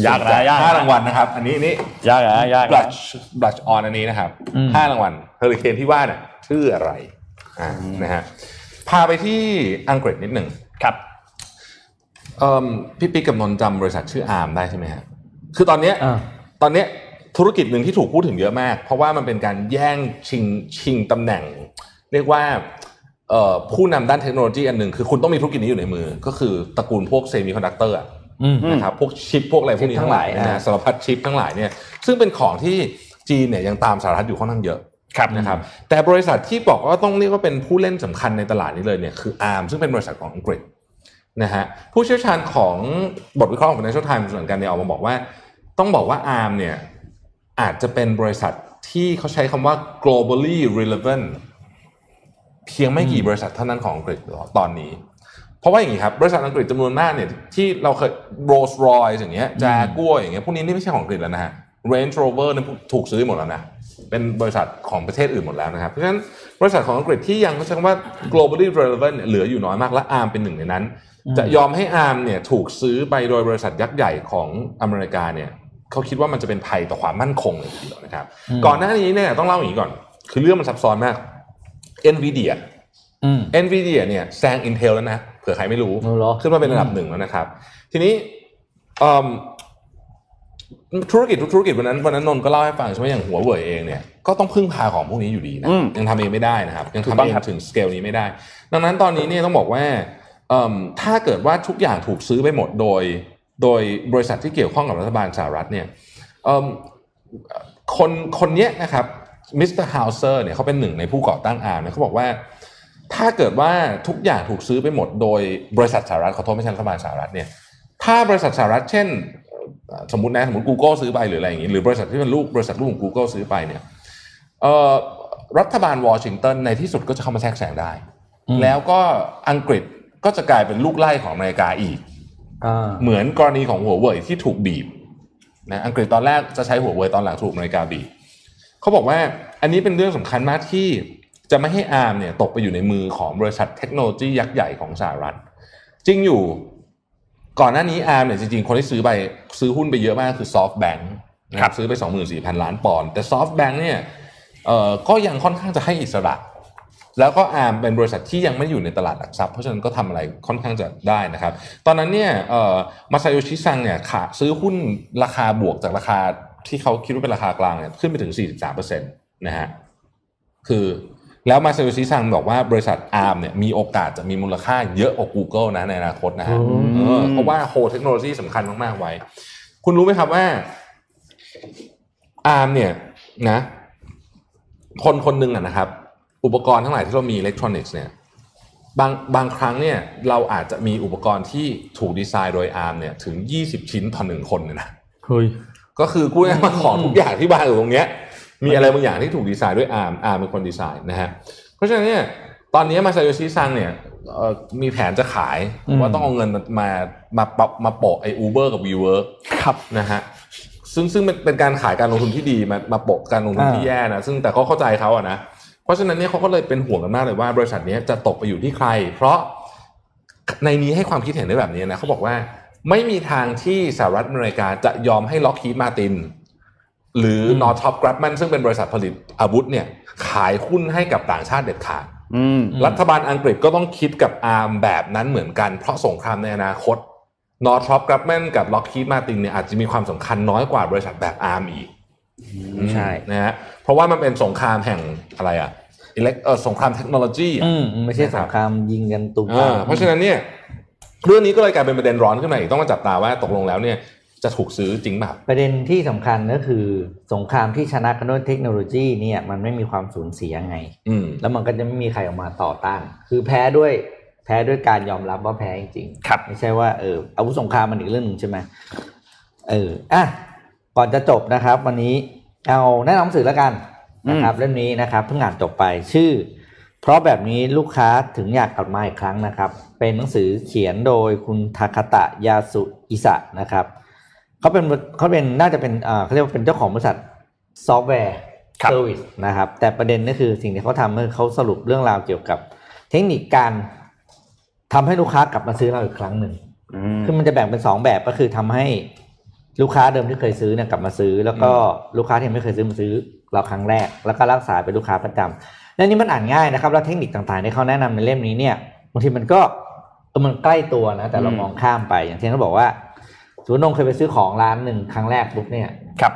ยากนะยากนะห้ารางวัลนะครับ อันนี้นี่ยากนะยากนะบลัชบลัชออนอันนี้นะครับอืมห้ารางวัลเฮอริเคนที่ว่าเนี่ยชื่ออะไรอ่านะฮะพาไปที่อังกฤษนิดหนึ่ง ครับเอ่อพี่ปิ๊กกับนนท์จำบริษัทชื่อ Arm ได้ใช่ไหมฮะคือตอนเนี้ยอ่าตอนเนี้ยธุรกิจหนึ่งที่ถูกพูดถึงเยอะมาก เพราะว่ามันเป็นการแย่งชิงชิงตำแหน่ง เรียกว่าเอ่อผู้นำด้านเทคโนโลยีอันหนึ่งคือคุณต้องมีธุรกิจนี้อยู่ในมือ ก็คือตระกูลพวกเซมิคอนดักเตอร์อืมนะครับพวกชิปพวกอะไรพวกนี้ชิปทั้ทั้งงหหลาลายยนะอ่าฮะสารพัดชิปทั้งหลายเนี่ยซึ่งเป็นของที่จีนเนี่ยยังตามสหรัฐอยู่ค่อนข้างเยอะ ครับนะครับแต่บริษัทที่บอกว่าต้องเรียกว่าเป็นผู้เล่นสำคัญในตลาดนี้เลยเนี่ยคือ ARM ซึ่งเป็นบริษัทของอังกฤษนะฮะผู้เชี่ยวชาญของบทวิเคราะห์ของ Financial Times เหมือนกันเนี่ยออกมาบอกว่า ต้องบอกว่า ARM เนี่ยอาจจะเป็นบริษัทที่เขาใช้คำว่า globally relevant เพียงไม่กี่บริษัทเท่านั้นของอังกฤษตอนนี้ เพราะว่าอย่างนี้ครับ บริษัทอังกฤษจำนวนมากเนี่ยที่เราเคย Rolls Royce อย่างเงี้ยจากัวอย่างเงี้ยพวกนี้นี่ไม่ใช่ของอังกฤษแล้วนะฮะ Range Rover เนี่ยถูกซื้อหมดแล้วนะ เป็นบริษัทของประเทศอื่นหมดแล้วนะครับเพราะฉะนั้นบริษัทของอังกฤษที่ยังเขาใช้คำว่า globally relevant เนี่ยเหลืออยู่น้อยมากและ ARM เป็นหนึ่งในนั้น จะยอมให้ ARM เนี่ยถูกซื้อไปโดยบริษัทยักษ์ใหญ่ของอเมริกาเนี่ยเขาคิดว่ามันจะเป็นภัยต่อความมั่นคงเลยทีเดียวนะครับอืมก่อนหน้านี้เนี่ยต้องเล่าอย่างนี้ก่อน คือเรื่องมันซับซ้อนมาก NVIDIA อืม NVIDIA เนี่ยแซง Intel แล้วนะเผื่อใครไม่รู้เอาเหรอขึ้นมาเป็นอันดับหนึ่งแล้วนะครับ ทีนี้เอิ่ม ธุรกิจทุกธุรกิจวันนั้นวันนั้นนนท์ก็เล่าให้ฟังใช่ไหมอย่างหัวเว่ยเองเนี่ยก็ต้องพึ่งพาของพวกนี้อยู่ดีนะอืมยังทำเองไม่ได้นะครับยังถูกทำต้องเองครับถึงสเกลนี้ไม่ได้ ดังนั้นตอนนี้เนี่ยต้องบอกว่าเอิ่มถ้าเกิดว่าทุกอย่างถูกซื้อไปหมดโดย โดยบริษัทที่เกี่ยวข้องกับรัฐบาลสหรัฐเนี่ยเอิ่มคนคนเนี้ยนะครับมิสเตอร์ Hauser เนี่ยเขาเป็นหนึ่งในผู้ก่อตั้ง Arm เนี่ยเขาบอกว่าถ้าเกิดว่าทุกอย่างถูกซื้อไปหมดโดยบริษัทสหรัฐขอโทษไม่ใช่รัฐบาลสหรัฐเนี่ยถ้าบริษัทสหรัฐเช่นเอ่อ สมมตินะสมมติ Google ซื้อไปหรืออะไรอย่างนี้หรือบริษัทที่เป็นลูกบริษัทลูกของ Google ซื้อไปเนี่ยเอ่อรัฐบาลวอชิงตันในที่สุดก็จะเข้ามาแทรกแซงได้อืมแล้วก็อังกฤษก็จะกลายเป็นลูกไล่ของอเมริกาอีกอ่าเหมือนกรณีของหัวเว่ยที่ถูกบีบนะอังกฤษตอนแรกจะใช้หัวเว่ยตอนหลังถูกอเมริกาบีบเขาบอกว่าอันนี้เป็นเรื่องสำคัญมากที่จะไม่ให้อาร์มเนี่ยตกไปอยู่ในมือของบริษัทเทคโนโลยียักษ์ใหญ่ของสหรัฐ จริงอยู่ ก่อนหน้านี้อาร์มเนี่ยจริงๆ คนที่ซื้อไปซื้อหุ้นไปเยอะมากคือ SoftBank นะครับซื้อไป 24,000 ล้านปอนด์แต่ SoftBank เนี่ยเอ่อก็ยังค่อนข้างจะให้อิสระ แล้วก็อาร์มเป็นบริษัทที่ยังไม่อยู่ในตลาดหลักทรัพย์เพราะฉะนั้นก็ทำอะไรค่อนข้างจะได้นะครับ ตอนนั้นเนี่ยเอ่อมาซาโยชิซังเนี่ยขาซื้อหุ้นราคาบวกจากราคาที่เขาคิดว่าเป็นราคากลางเนี่ยขึ้นไปถึง 43%นะฮะคือ แล้วมาซาโยชิซังบอกว่าบริษัทอาร์มเนี่ยมีโอกาสจะมีมูลค่าเยอะกว่า Google นะในอนาคตนะฮะอืมเออเพราะว่าโฮเทคโนโลยีสำคัญมาก ๆ ไว้ คุณรู้ไหมครับว่าอาร์มเนี่ยนะ คนคนหนึ่งอะนะครับ อุปกรณ์ทั้งหลายที่เรามีอิเล็กทรอนิกส์เนี่ยบางบางครั้งเนี่ยเราอาจจะมีอุปกรณ์ที่ถูกดีไซน์โดย Arm เนี่ยถึง 20 ชิ้นต่อหนึ่งคนเนี่ยนะเฮ้ยก็คือพูดง่ายๆว่าของทุกอย่างที่วางอยู่ตรงเนี้ย มีอะไรบางอย่างที่ถูกดีไซน์ด้วย Arm Arm เป็นคนดีไซน์นะฮะเพราะฉะนั้นเนี่ยตอนนี้มาซาโยชิซังเนี่ยเอ่อมีแผนจะขายอืมว่าต้องเอาเงินมามามาปรับมาโปะไอ้ Uber กับ WeWork ครับนะฮะซึ่งซึ่งเป็นเป็นการขายการลงทุนที่ดีมามาโปะการลงทุนที่แย่นะซึ่งแต่ก็เข้าใจเขาอะนะเพราะฉะนั้นเนี่ยเขาก็เลยเป็นห่วงกันมากเลยว่า บริษัทเนี้ยจะตกไปอยู่ที่ใคร เพราะในนี้ให้ความคิดเห็นได้แบบนี้นะเขาบอกว่าไม่มีทางที่สหรัฐอเมริกาจะยอมให้ Lockheed Martin หรืออืม Northrop Grumman ซึ่งเป็นบริษัทผลิตอาวุธเนี่ยขายหุ้นให้กับต่างชาติเด็ดขาดอืมรัฐบาลอังกฤษก็ต้องคิดกับ Arm แบบนั้นเหมือนกัน เพราะสงครามในอนาคตนอร์ท็อปกราฟแมนกับล็อกฮี d มาตินเนี่ยอาจจะมีความสำคัญน้อยกว่าบริษัทแบบ Arm อีกใช่นะฮะเพราะว่ามันเป็นสงครามแห่งอะไรอะอิเล็กเออสงครามเทคโนโลยีอะอืมไม่ใช่สงครามยิงกันตุ้มอ่าเพราะฉะนั้นเนี่ยเรื่องนี้ก็เลยกลายเป็นประเด็นร้อนขึ้นมาอีกต้องมาจับตาว่าตกลงแล้วเนี่ย จะถูกซื้อจริงแบบประเด็นที่สำคัญก็คือ สงครามที่ชนะกันด้วยเทคโนโลยีเนี่ยมันไม่มีความสูญเสียไงอืมแล้วมันก็จะไม่มีใครออกมาต่อต้าน คือแพ้ด้วยแพ้ด้วยการยอมรับว่าแพ้จริงๆครับไม่ใช่ว่าเอออาวุธสงครามมันอีกเรื่องหนึ่งใช่ไหมเอออะก่อนจะจบนะครับ วันนี้เอาแนะนำหนังสือแล้วกันนะครับเล่มนี้นะครับเพิ่งอ่านจบไปชื่อ เพราะแบบนี้ลูกค้าถึงอยากกลับมาอีกครั้งนะครับ เป็นหนังสือเขียนโดยคุณทาคาตะยาสุอิสะนะครับ เขาเป็นเขาเป็นน่าจะเป็นอ่าเขาเรียกว่าเป็นเจ้าของบริษัทซอฟต์แวร์ครับ service นะครับ แต่ประเด็นก็คือสิ่งที่เขาทำคือเขาสรุปเรื่องราวเกี่ยวกับ เทคนิคการทำให้ลูกค้ากลับมาซื้อเราอีกครั้งหนึ่งอืมคือมันจะแบ่งเป็นสองแบบก็คือทำให้ลูกค้าเดิมที่เคยซื้อเนี่ยกลับมาซื้อ แล้วก็ลูกค้าที่ยังไม่เคยซื้อมาซื้อเราครั้งแรก แล้วก็รักษาเป็นลูกค้าประจำและนี่มันอ่านง่ายนะครับ แล้วเทคนิคต่างๆที่เขาแนะนำในเล่มนี้เนี่ยบางทีมันก็เออมันใกล้ตัวนะ แต่เราอืมมองข้ามไปอย่างเช่นเขาบอกว่าส มมตินงเคยไปซื้อของร้านหนึ่งครั้งแรกปุ๊บเนี่ย ครับ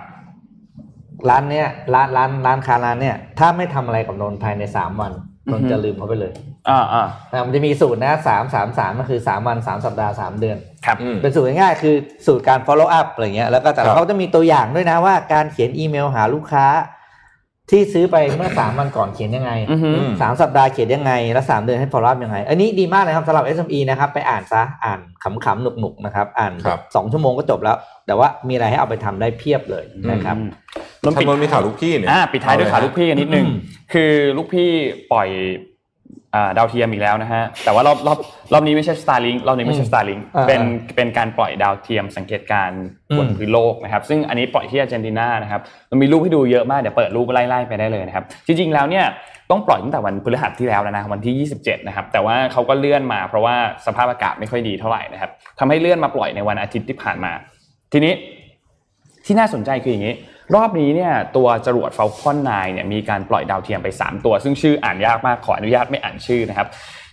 ร้านเนี้ยร้านร้านร้านค้าร้านเนี่ยถ้าไม่ทำอะไรกับนนท์ภายในสามวันนนท์จะลืมเขาไปเลย อ่าอ่านะมันจะมีสูตรนะสามสามสามก็คือสามวันสามสัปดาห์สามเดือน ครับอืมเป็นสูตรง่ายๆคือสูตรการ follow up อะไรเงี้ย แล้วก็แต่ครับเขาจะมีตัวอย่างด้วยนะว่าการเขียนอีเมลหาลูกค้า ที่ซื้อไปเมื่อสามวันก่อนเขียนยังไงอือฮึสามสัปดาห์เขียนยังไง แล้วสามเดือนให้ follow up ยังไง อันนี้ดีมากเลยครับสำหรับ SME นะครับ ไปอ่านซะอ่านขำๆหนุกๆนะครับ อ่านครับสองชั่วโมงก็จบแล้ว แต่ว่ามีอะไรให้เอาไปทำได้เพียบเลยนะครับอืมนนท์ทำปิดมันมีข่าวลูกพี่เนี่ยอ่าปิดท้ายด้วยข่าวลูกพี่กันนิดนึงอืมคือลูกพี่ปล่อยอ่า ดาวเทียมอีกแล้วนะฮะแต่ว่ารอบรอบรอบนี้ไม่ใช่ Starlink รอบนี้ไม่ใช่ Starlink อ่าเป็นเป็นการปล่อยดาวเทียมสังเกตการณ์บนอืมพื้นโลกนะครับซึ่งอันนี้ปล่อยที่อาร์เจนตินานะครับมันมีรูปให้ดูเยอะมากเดี๋ยวเปิดรูปไล่ๆไปได้เลยนะครับจริงๆแล้วเนี่ยต้องปล่อยตั้งแต่วันพฤหัสที่แล้วแล้วนะวันที่ 27 นะครับแต่ว่าเขาก็เลื่อนมาเพราะว่าสภาพอากาศไม่ค่อยดีเท่าไหร่นะครับทำให้เลื่อนมาปล่อยในวันอาทิตย์ที่ผ่านมา ทีนี้ที่น่าสนใจคืออย่างนี้ รอบนี้เนี่ยตัวจรวด Falcon 9เนี่ยมีการปล่อยดาวเทียมไป 3 ตัว ซึ่งชื่ออ่านยากมากขออนุญาตไม่อ่านชื่อนะครับ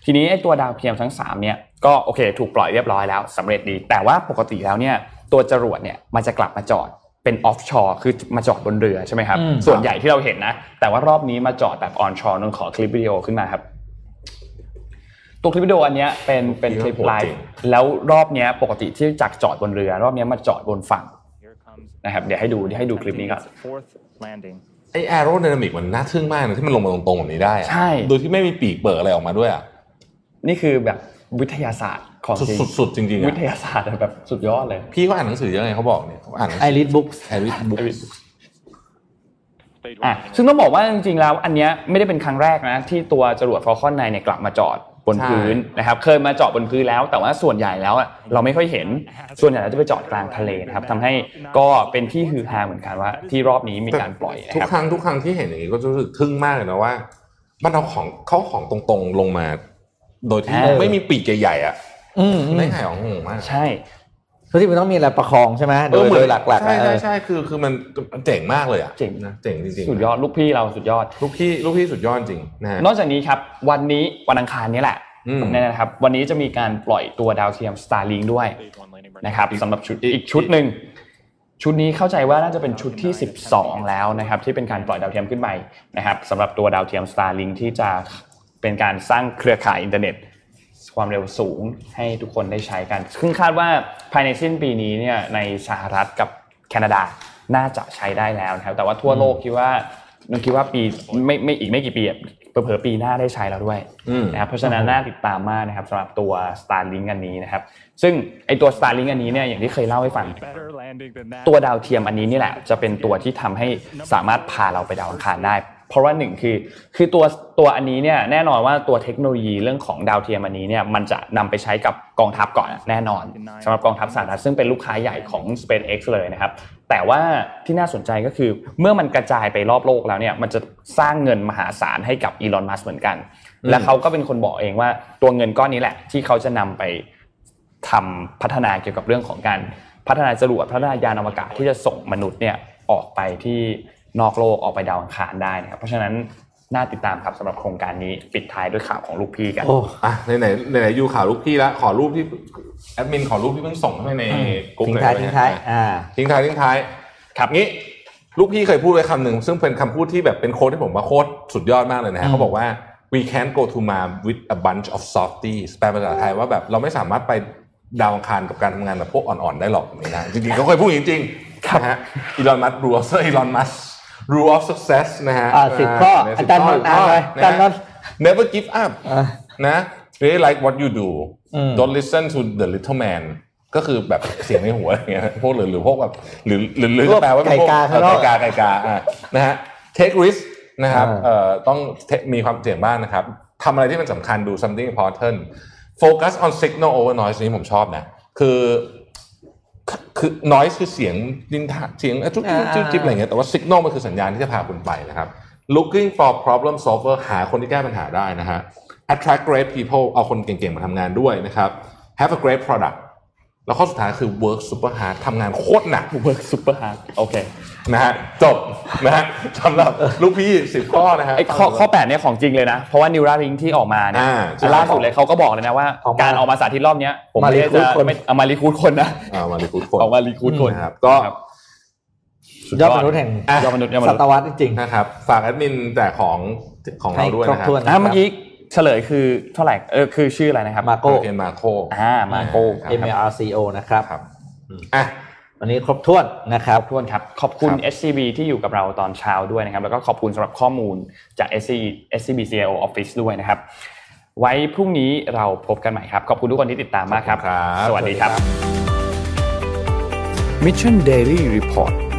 ทีนี้ไอ้ตัวดาวเทียมทั้ง3เนี่ยก็โอเคถูกปล่อยเรียบร้อยแล้วสำเร็จดี แต่ว่าปกติแล้วเนี่ยตัวจรวดเนี่ยมันจะกลับมาจอดเป็น offshore คือมาจอดบนเรือใช่ไหมครับอืมส่วนใหญ่ที่เราเห็นนะ แต่ว่ารอบนี้มาจอดแบบ onshore ขอคลิปวิดีโอขึ้นมาครับ ตัวคลิปวิดีโออันเนี้ยเป็นเป็นคลิปไลฟ์แล้วรอบเนี้ยปกติที่จากจอดบนเรือ รอบเนี้ยมาจอดบนฝั่ง Here comes นะครับเดี๋ยวให้ดูเดี๋ยวให้ดูคลิปนี้ก่อน Japanese fourth landing. ไอแอโร d y นามิกมันน่าทึ่งมากนะที่มันลงมาตรงๆแบบนี้ได้อะใช่โดยที่ไม่มีปีกเปิดอะไรออกมาด้วยอะนี่คือแบบวิทยาศาสตร์ของจริงสุดๆจริงๆวิอะทยาศาสตร์แบบสุดยอดเลย พี่เขาอ่านหนังสือยังไงเขาบอกเนี่ยเขาอ่านไอริสบุ๊กไอริสบุ๊ก Stage อะ one. ซึ่งต้องบอกว่าจริงๆแล้ว อันเนี้ยไม่ได้เป็นครั้งแรกนะ ที่ตัวจรวด Falcon 9เนี่ยกลับมาจอด บนพื้นนะครับเคยมาจอดบนพื้นแล้ว แต่ว่าส่วนใหญ่แล้วอะเราไม่ค่อยเห็นส่วนใหญ่เราจะไปจอดกลางทะเลนะครับทำให้ก็เป็นที่ฮือฮาเหมือนกันว่าที่รอบนี้มีการปล่อยนะทุกครับครั้งทุกครั้งที่เห็นอย่างนี้ก็จะรู้สึกทึ่งมากเลยนะว่ามันเอาของเข้าของตรงๆลงมา โดยที่เออไม่มีปีกใหญ่ๆอะอืมอืมไม่หายของงงมากใช่ เพราะที่มันต้องมีอะไรประคองใช่ไหมโดยเออเมืโดอนยหลักๆใช่อะเอใช่อใช่คือคือมันเจ๋งมากเลยอะเจ๋งนะเจ๋งจริงๆสุดยอดลูกพี่เราสุดยอดลูกพี่ลูกพี่สุดยอดจริงนะฮะนอกจากนี้ครับวันนี้วันอังคารนี้แหละอืมเนี่ยนะครับวันนี้จะมีการปล่อยตัวดาวเทียม Starlink ด้วย Stage one landing. นะครับสำหรับชุดอีกชุดหนึ่งชุดนี้เข้าใจว่าน่าจะเป็นชุดที่ 12 แล้วนะครับที่เป็นการปล่อยดาวเทียมขึ้นไปนะครับสำหรับตัวดาวเทียม Starlink ที่จะเป็นการสร้างเครือข่ายอินเทอร์เน็ต ความเร็วสูงให้ทุกคนได้ใช้กันซึ่งคาดว่าภายในสิ้นปีนี้เนี่ยในสหรัฐกับแคนาดาน่าจะใช้ได้แล้วนะครับ แต่ว่าทั่วโลกคิดว่านึกคิดว่าปีไม่ไม่อีกไม่กี่ปีอะเผลอๆปีหน้าได้ใช้แล้วด้วยอืมนะครับเพราะฉะนั้นน่าติดตามมากนะครับสำหรับตัว Starlink อันนี้นะครับ ซึ่งไอตัว Starlink อันนี้เนี่ยอย่างที่เคยเล่าให้ฟัง ตัวดาวเทียมอันนี้นี่แหละ จะเป็นตัวที่ทำให้สามารถพาเราไปดาวอังคารได้ เพราะว่าหนึ่งคือคือตัวตัวอันนี้เนี่ยแน่นอนว่าตัวเทคโนโลยีเรื่องของดาวเทียมอันนี้เนี่ยมันจะนำไปใช้กับกองทัพก่อนแน่นอนสำหรับกองทัพสหรัฐซึ่งเป็นลูกค้าใหญ่ของ SpaceX เลยนะครับแต่ว่าที่น่าสนใจก็คือเมื่อมันกระจายไปรอบโลกแล้วเนี่ยมันจะสร้างเงินมหาศาลให้กับอีลอนมัสเหมือนกัน และเขาก็เป็นคนบอกเองว่าตัวเงินก้อนนี้แหละ ที่เขาจะนำไปทำพัฒนาเกี่ยวกับเรื่องของการพัฒนาจรวดพัฒนายานอวกาศที่จะส่งมนุษย์เนี่ยออกไปที่ นอกโลกออกไปดาวอังคารได้นะครับเพราะฉะนั้นน่าติดตามครับสำหรับโครงการนี้ปิดท้ายด้วยข่าวของลูกพี่กันโอ้อะไหนไหนไหนไหนยูข่าวรูปพี่แล้วขอรูปที่แอดมินขอรูปที่เพิ่งส่งให้ในกลุ่มทิ้งหน่ท้ายได้ไหมทิ้งท้ายฮะอ่าทิ้งท้ายทิ้งท้ายครับงี้ลูกพี่เคยพูดไว้คำหนึ่งซึ่งเป็นคำพูดที่แบบเป็น quote ที่ผมว่า quote สุดยอดมากเลยนะฮะเขาบอกว่า we can't go to Mars with a bunch of softies แปลเป็นภาษาไทยว่าแบบเราไม่สามารถไปดาวอังคารกับการทำงานแบบพวกอ่อนๆได้หรอกนี่นะจริงๆเขาเคยพูดจริงๆนะฮะ Elon Musk rules Elon Musk rule of success นะฮะอ่าสิบข้อในอาจารย์นนท์อ่านไปะอาจารย์นนท์ never give up อ่านะ really like what you do อืม don't listen to the little man ก็คือแบบเสียงในหัวอะไรเงี้ยพวกหรือหรือพวกแบบหรือหรือหรือพวกแปลว่าเป็นพวไก่กาข้างนอกไก่กาไก่กาอะนะฮะ take risk นะครับอ่าเอ่อต้อง take- มีความเสี่ยงบ้างนะครับทำอะไรที่มันสำคัญดู something important focus on signal over noise นี้ผมชอบนะ คือ คือ noise คือเสียงดินทาเสียงจุ๊บจิ๊บจิ๊บจิ๊บอะไรเงี้ยแต่ว่า signal มันคือสัญญาณที่จะพาคุณไปนะครับ looking for problem solver หาคนที่แก้ปัญหาได้นะฮะ attract great people เอาคนเก่งๆมาทำงานด้วยนะครับ have a great product แล้วข้อสุดท้ายคือ work super hard ทำงานโคตรหนัก work super hard โอเคนะฮะจบนะฮะสำหรับลูกพี่สิบข้อนะฮะไอ้ข้อข้อแปดเนี่ยของจริงเลยนะ เพราะว่านิวราลิงที่ออกมาเนี่ยอ่าใช่ล่าสุดเลยเขาก็บอกเลยนะว่าออกมาการออกมาสาธิตรอบเนี้ยผมมาไม่ได้ recruit จะคนไม่เอามารีคูดคนนะอ่ามารีคูดคนออกมารีคูดคนนะครับก็ครับสุยอดมนุษย์แห่งอะยอดมนุษย์ยอดมศนุษย์ตวรรษจริงนะครับฝากแอดมินแต่ของของให้เราด้วยครบนะครับถ้วนอะเมื่อกี้ เฉลยคือเท่าไหร่เออคือชื่ออะไรนะครับมาโก้เอ็นมาโคอ่ามาโก้ครับ M A R C O นะครับครับอะวันนี้ครบถ้วนนะครับทวนครับขอบคุณครับ SCB ที่อยู่กับเราตอนเช้าด้วยนะครับ แล้วก็ขอบคุณสำหรับข้อมูลจาก SC SCB CIO Office ด้วยนะครับ ไว้พรุ่งนี้เราพบกันใหม่ครับ ขอบคุณทุกคนที่ติดตามมากครับขอบคุณครับสวัสดีครับ Mission Daily Report